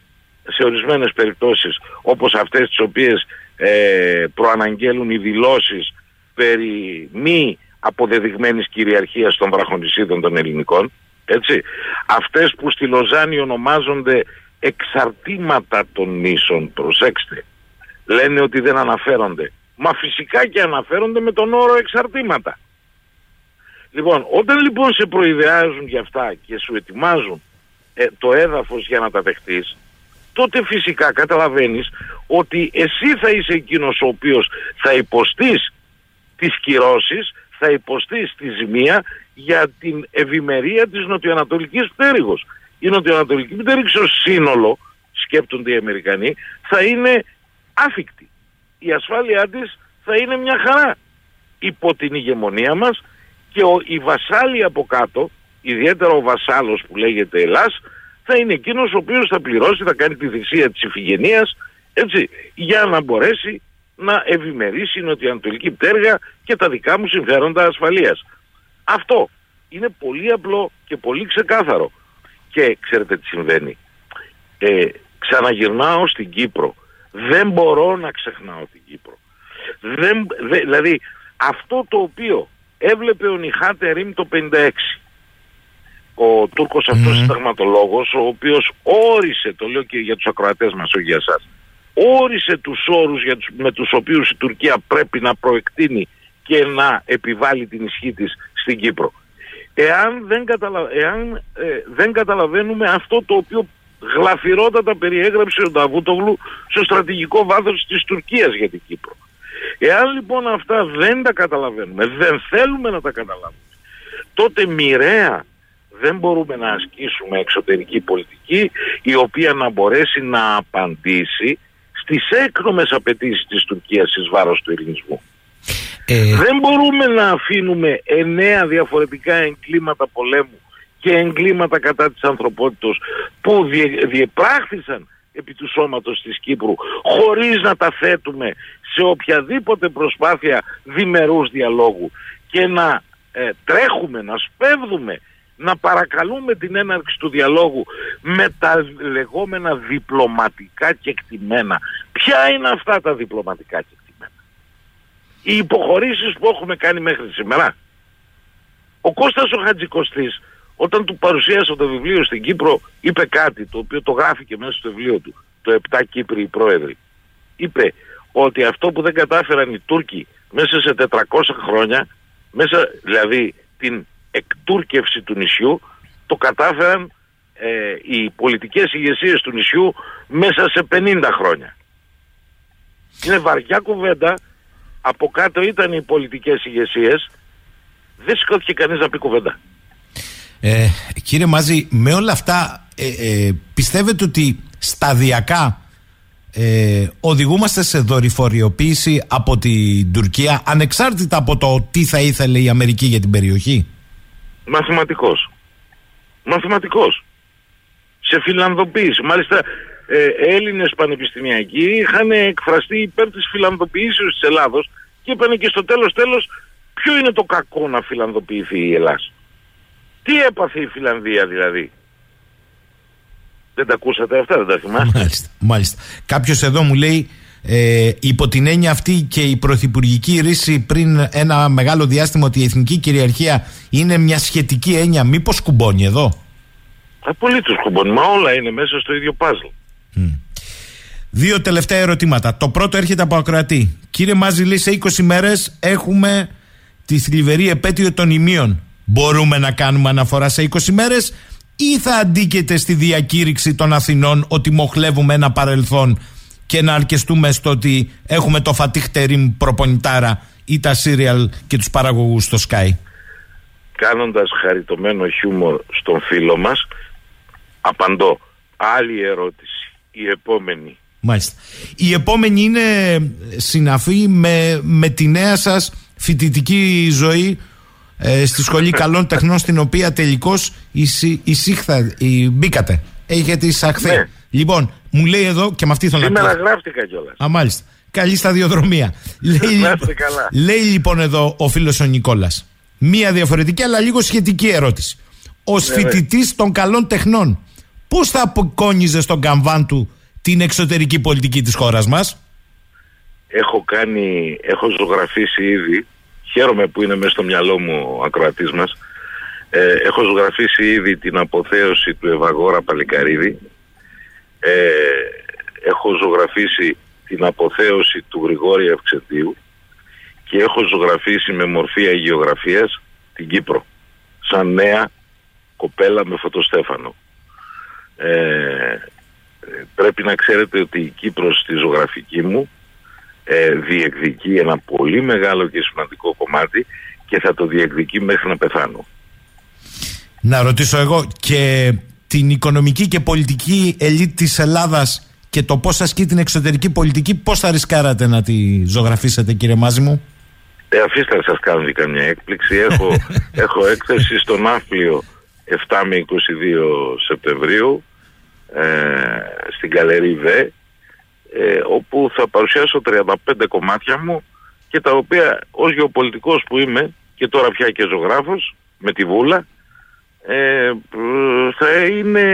σε ορισμένες περιπτώσεις όπως αυτές τις οποίες ε, προαναγγέλουν οι δηλώσεις περί μη αποδεδειγμένης κυριαρχίας των βραχονισίδων των ελληνικών έτσι. Αυτές που στη Λοζάνη ονομάζονται εξαρτήματα των νήσων, προσέξτε, λένε ότι δεν αναφέρονται. Μα φυσικά και αναφέρονται με τον όρο εξαρτήματα. Λοιπόν, όταν λοιπόν σε προειδεάζουν για αυτά και σου ετοιμάζουν ε, το έδαφος για να τα δεχτείς, τότε φυσικά καταλαβαίνεις ότι εσύ θα είσαι εκείνος ο οποίος θα υποστείς τις κυρώσεις, θα υποστείς τη ζημία για την ευημερία της νοτιοανατολικής πτέρυγος. Η νοτιοανατολική πτέρυγος ως σύνολο, σκέπτονται οι Αμερικανοί, θα είναι άφικτη. Η ασφάλειά της θα είναι μια χαρά υπό την ηγεμονία μας και ο, η βασάλη από κάτω, ιδιαίτερα ο βασάλος που λέγεται Ελλάς, θα είναι εκείνος ο οποίος θα πληρώσει, θα κάνει τη θυσία της ηφηγενείας, έτσι, για να μπορέσει να ευημερήσει η νοτιοανατολική πτέρυγα και τα δικά μου συμφέροντα ασφαλείας. Αυτό είναι πολύ απλό και πολύ ξεκάθαρο. Και ξέρετε τι συμβαίνει. Ε, ξαναγυρνάω στην Κύπρο. Δεν μπορώ να ξεχνάω την Κύπρο. Δεν, δηλαδή αυτό το οποίο έβλεπε ο Νιχάτε Ρήμ το 56 ο Τούρκος αυτός mm. συνταγματολόγος ο οποίος όρισε, το λέω και για τους ακροατές μας όχι για εσάς όρισε τους όρους για τους, με τους οποίους η Τουρκία πρέπει να προεκτείνει και να επιβάλλει την ισχύ της στην Κύπρο. Εάν δεν, Εάν, ε, δεν καταλαβαίνουμε αυτό το οποίο γλαφυρότατα περιέγραψε ο Νταβούτογλου στο στρατηγικό βάθος της Τουρκίας για την Κύπρο. Εάν λοιπόν αυτά δεν τα καταλαβαίνουμε, δεν θέλουμε να τα καταλάβουμε, τότε μοιραία δεν μπορούμε να ασκήσουμε εξωτερική πολιτική η οποία να μπορέσει να απαντήσει στις έκνομες απαιτήσεις της Τουρκίας εις βάρος του ελληνισμού. Ε... Δεν μπορούμε να αφήνουμε εννέα διαφορετικά εγκλήματα πολέμου και εγκλήματα κατά της ανθρωπότητος που διε, διεπράχθησαν επί του σώματος της Κύπρου χωρίς να τα θέτουμε σε οποιαδήποτε προσπάθεια διμερούς διαλόγου και να ε, τρέχουμε, να σπέβδουμε, να παρακαλούμε την έναρξη του διαλόγου με τα λεγόμενα διπλωματικά κεκτημένα. Ποια είναι αυτά τα διπλωματικά κεκτημένα. Οι υποχωρήσεις που έχουμε κάνει μέχρι σήμερα. Ο Κώστας ο Χατζικοστής όταν του παρουσίασα το βιβλίο στην Κύπρο είπε κάτι το οποίο το γράφει μέσα στο βιβλίο του το 7 Κύπροι πρόεδροι. Είπε ότι αυτό που δεν κατάφεραν οι Τούρκοι μέσα σε 400 χρόνια μέσα δηλαδή την εκτούρκευση του νησιού το κατάφεραν ε, οι πολιτικές ηγεσίες του νησιού μέσα σε 50 χρόνια. Είναι βαριά κουβέντα, από κάτω ήταν οι πολιτικές ηγεσίες, δεν σηκώθηκε κανείς να πει κουβέντα. Ε, κύριε Μάζη, με όλα αυτά ε, ε, πιστεύετε ότι σταδιακά ε, οδηγούμαστε σε δορυφοριοποίηση από την Τουρκία ανεξάρτητα από το τι θα ήθελε η Αμερική για την περιοχή; Μαθηματικός. Μαθηματικός. Σε φιλανδοποίηση. Μάλιστα ε, Έλληνες πανεπιστημιακοί είχαν εκφραστεί υπέρ της φιλανδοποίησης της Ελλάδος και είπαν και στο τέλος τέλος ποιο είναι το κακό να φιλανδοποιηθεί η Ελλάδα. Τι έπαθε η Φιλανδία δηλαδή; Δεν τα ακούσατε αυτά, δεν τα θυμάστε; Μάλιστα. μάλιστα. Κάποιος εδώ μου λέει ε, υπό την έννοια αυτή και η πρωθυπουργική ρίση πριν ένα μεγάλο διάστημα ότι η εθνική κυριαρχία είναι μια σχετική έννοια. Μήπως κουμπώνει εδώ; Απολύτω κουμπώνει. Μα όλα είναι μέσα στο ίδιο παζλ. Δύο τελευταία ερωτήματα. Το πρώτο έρχεται από ακροατή. Κύριε Μάζη, λέει σε 20 μέρες έχουμε τη θλιβερή επέτειο των ημείων. Μπορούμε να κάνουμε αναφορά σε 20 μέρες ή θα αντίκειται στη διακήρυξη των Αθηνών ότι μοχλεύουμε ένα παρελθόν και να αρκεστούμε στο ότι έχουμε το Φατίχ Τερίμ προπονητάρα ή τα σύριαλ και τους παραγωγούς στο Sky. Κάνοντας χαριτωμένο χιούμορ στον φίλο μας, απαντώ. Άλλη ερώτηση. Η επόμενη. Μάλιστα. Η επόμενη είναι συναφή με, με τη νέα σας φοιτητική ζωή ε, στη Σχολή Καλών Τεχνών στην οποία τελικώς εισήχθα, μπήκατε. Έχετε εισαχθεί. Ναι. Λοιπόν, μου λέει εδώ και με αυτή θέλω Σήμερα να Σήμερα γράφτηκα κιόλας. Α, μάλιστα. Καλή σταδιοδρομία. λέει, λοιπόν, καλά. λέει λοιπόν εδώ ο φίλος ο Νικόλας. Μία διαφορετική αλλά λίγο σχετική ερώτηση. Ω ναι, φοιτητής ναι. των καλών τεχνών, πώς θα αποκόνιζε στον καμβάν του την εξωτερική πολιτική της χώρας μας, Έχω κάνει, έχω ζωγραφίσει ήδη. Χαίρομαι που είναι μέσα στο μυαλό μου ο ακροατής μας. Ε, έχω ζωγραφίσει ήδη την αποθέωση του Ευαγόρα Παλικαρίδη ε, έχω ζωγραφίσει την αποθέωση του Γρηγόρη Ευξεντίου και έχω ζωγραφίσει με μορφή αγιογραφίας την Κύπρο σαν νέα κοπέλα με φωτοστέφανο. Ε, πρέπει να ξέρετε ότι η Κύπρος στη ζωγραφική μου ε, διεκδικεί ένα πολύ μεγάλο και σημαντικό κομμάτι και θα το διεκδικεί μέχρι να πεθάνω. Να ρωτήσω εγώ και την οικονομική και πολιτική ελίτ της Ελλάδας και το πώς ασκεί την εξωτερική πολιτική, πώς θα ρισκάρατε να τη ζωγραφίσετε κύριε Μάζη μου. Ε, αφήστε να σας κάνω και καμιά έκπληξη. Έχω, έχω έκθεση στο Ναύπλιο 7 με 22 Σεπτεμβρίου ε, στην Καλερί ΒΕ ε, όπου θα παρουσιάσω 35 κομμάτια μου και τα οποία ως γεωπολιτικός που είμαι και τώρα πια και ζωγράφος με τη Βούλα ε, θα είναι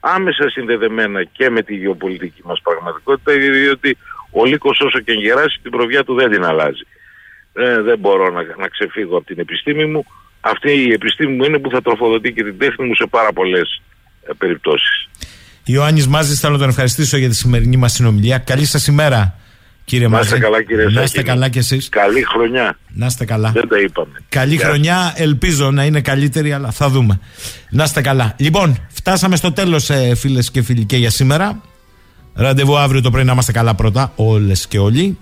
άμεσα συνδεδεμένα και με τη γεωπολιτική μας πραγματικότητα διότι ο λύκος όσο και γεράσει την προβιά του δεν την αλλάζει. Ε, δεν μπορώ να, να ξεφύγω από την επιστήμη μου. Αυτή η επιστήμη μου είναι που θα τροφοδοτεί και την τέχνη μου σε πάρα πολλές ε, περιπτώσεις. Ιωάννης Μάζης θέλω να τον ευχαριστήσω για τη σημερινή μας συνομιλία. Καλή σας ημέρα. Κύριε να είστε καλά, κύριε Να είστε καλά κι εσείς. Καλή χρονιά. Να είστε καλά. Δεν τα είπαμε. Καλή χρονιά, ελπίζω να είναι καλύτερη, αλλά θα δούμε. Να είστε καλά. Λοιπόν, φτάσαμε στο τέλος, ε, φίλες και φίλοι, και για σήμερα. Ραντεβού αύριο το πρωί να είμαστε καλά πρώτα, όλες και όλοι.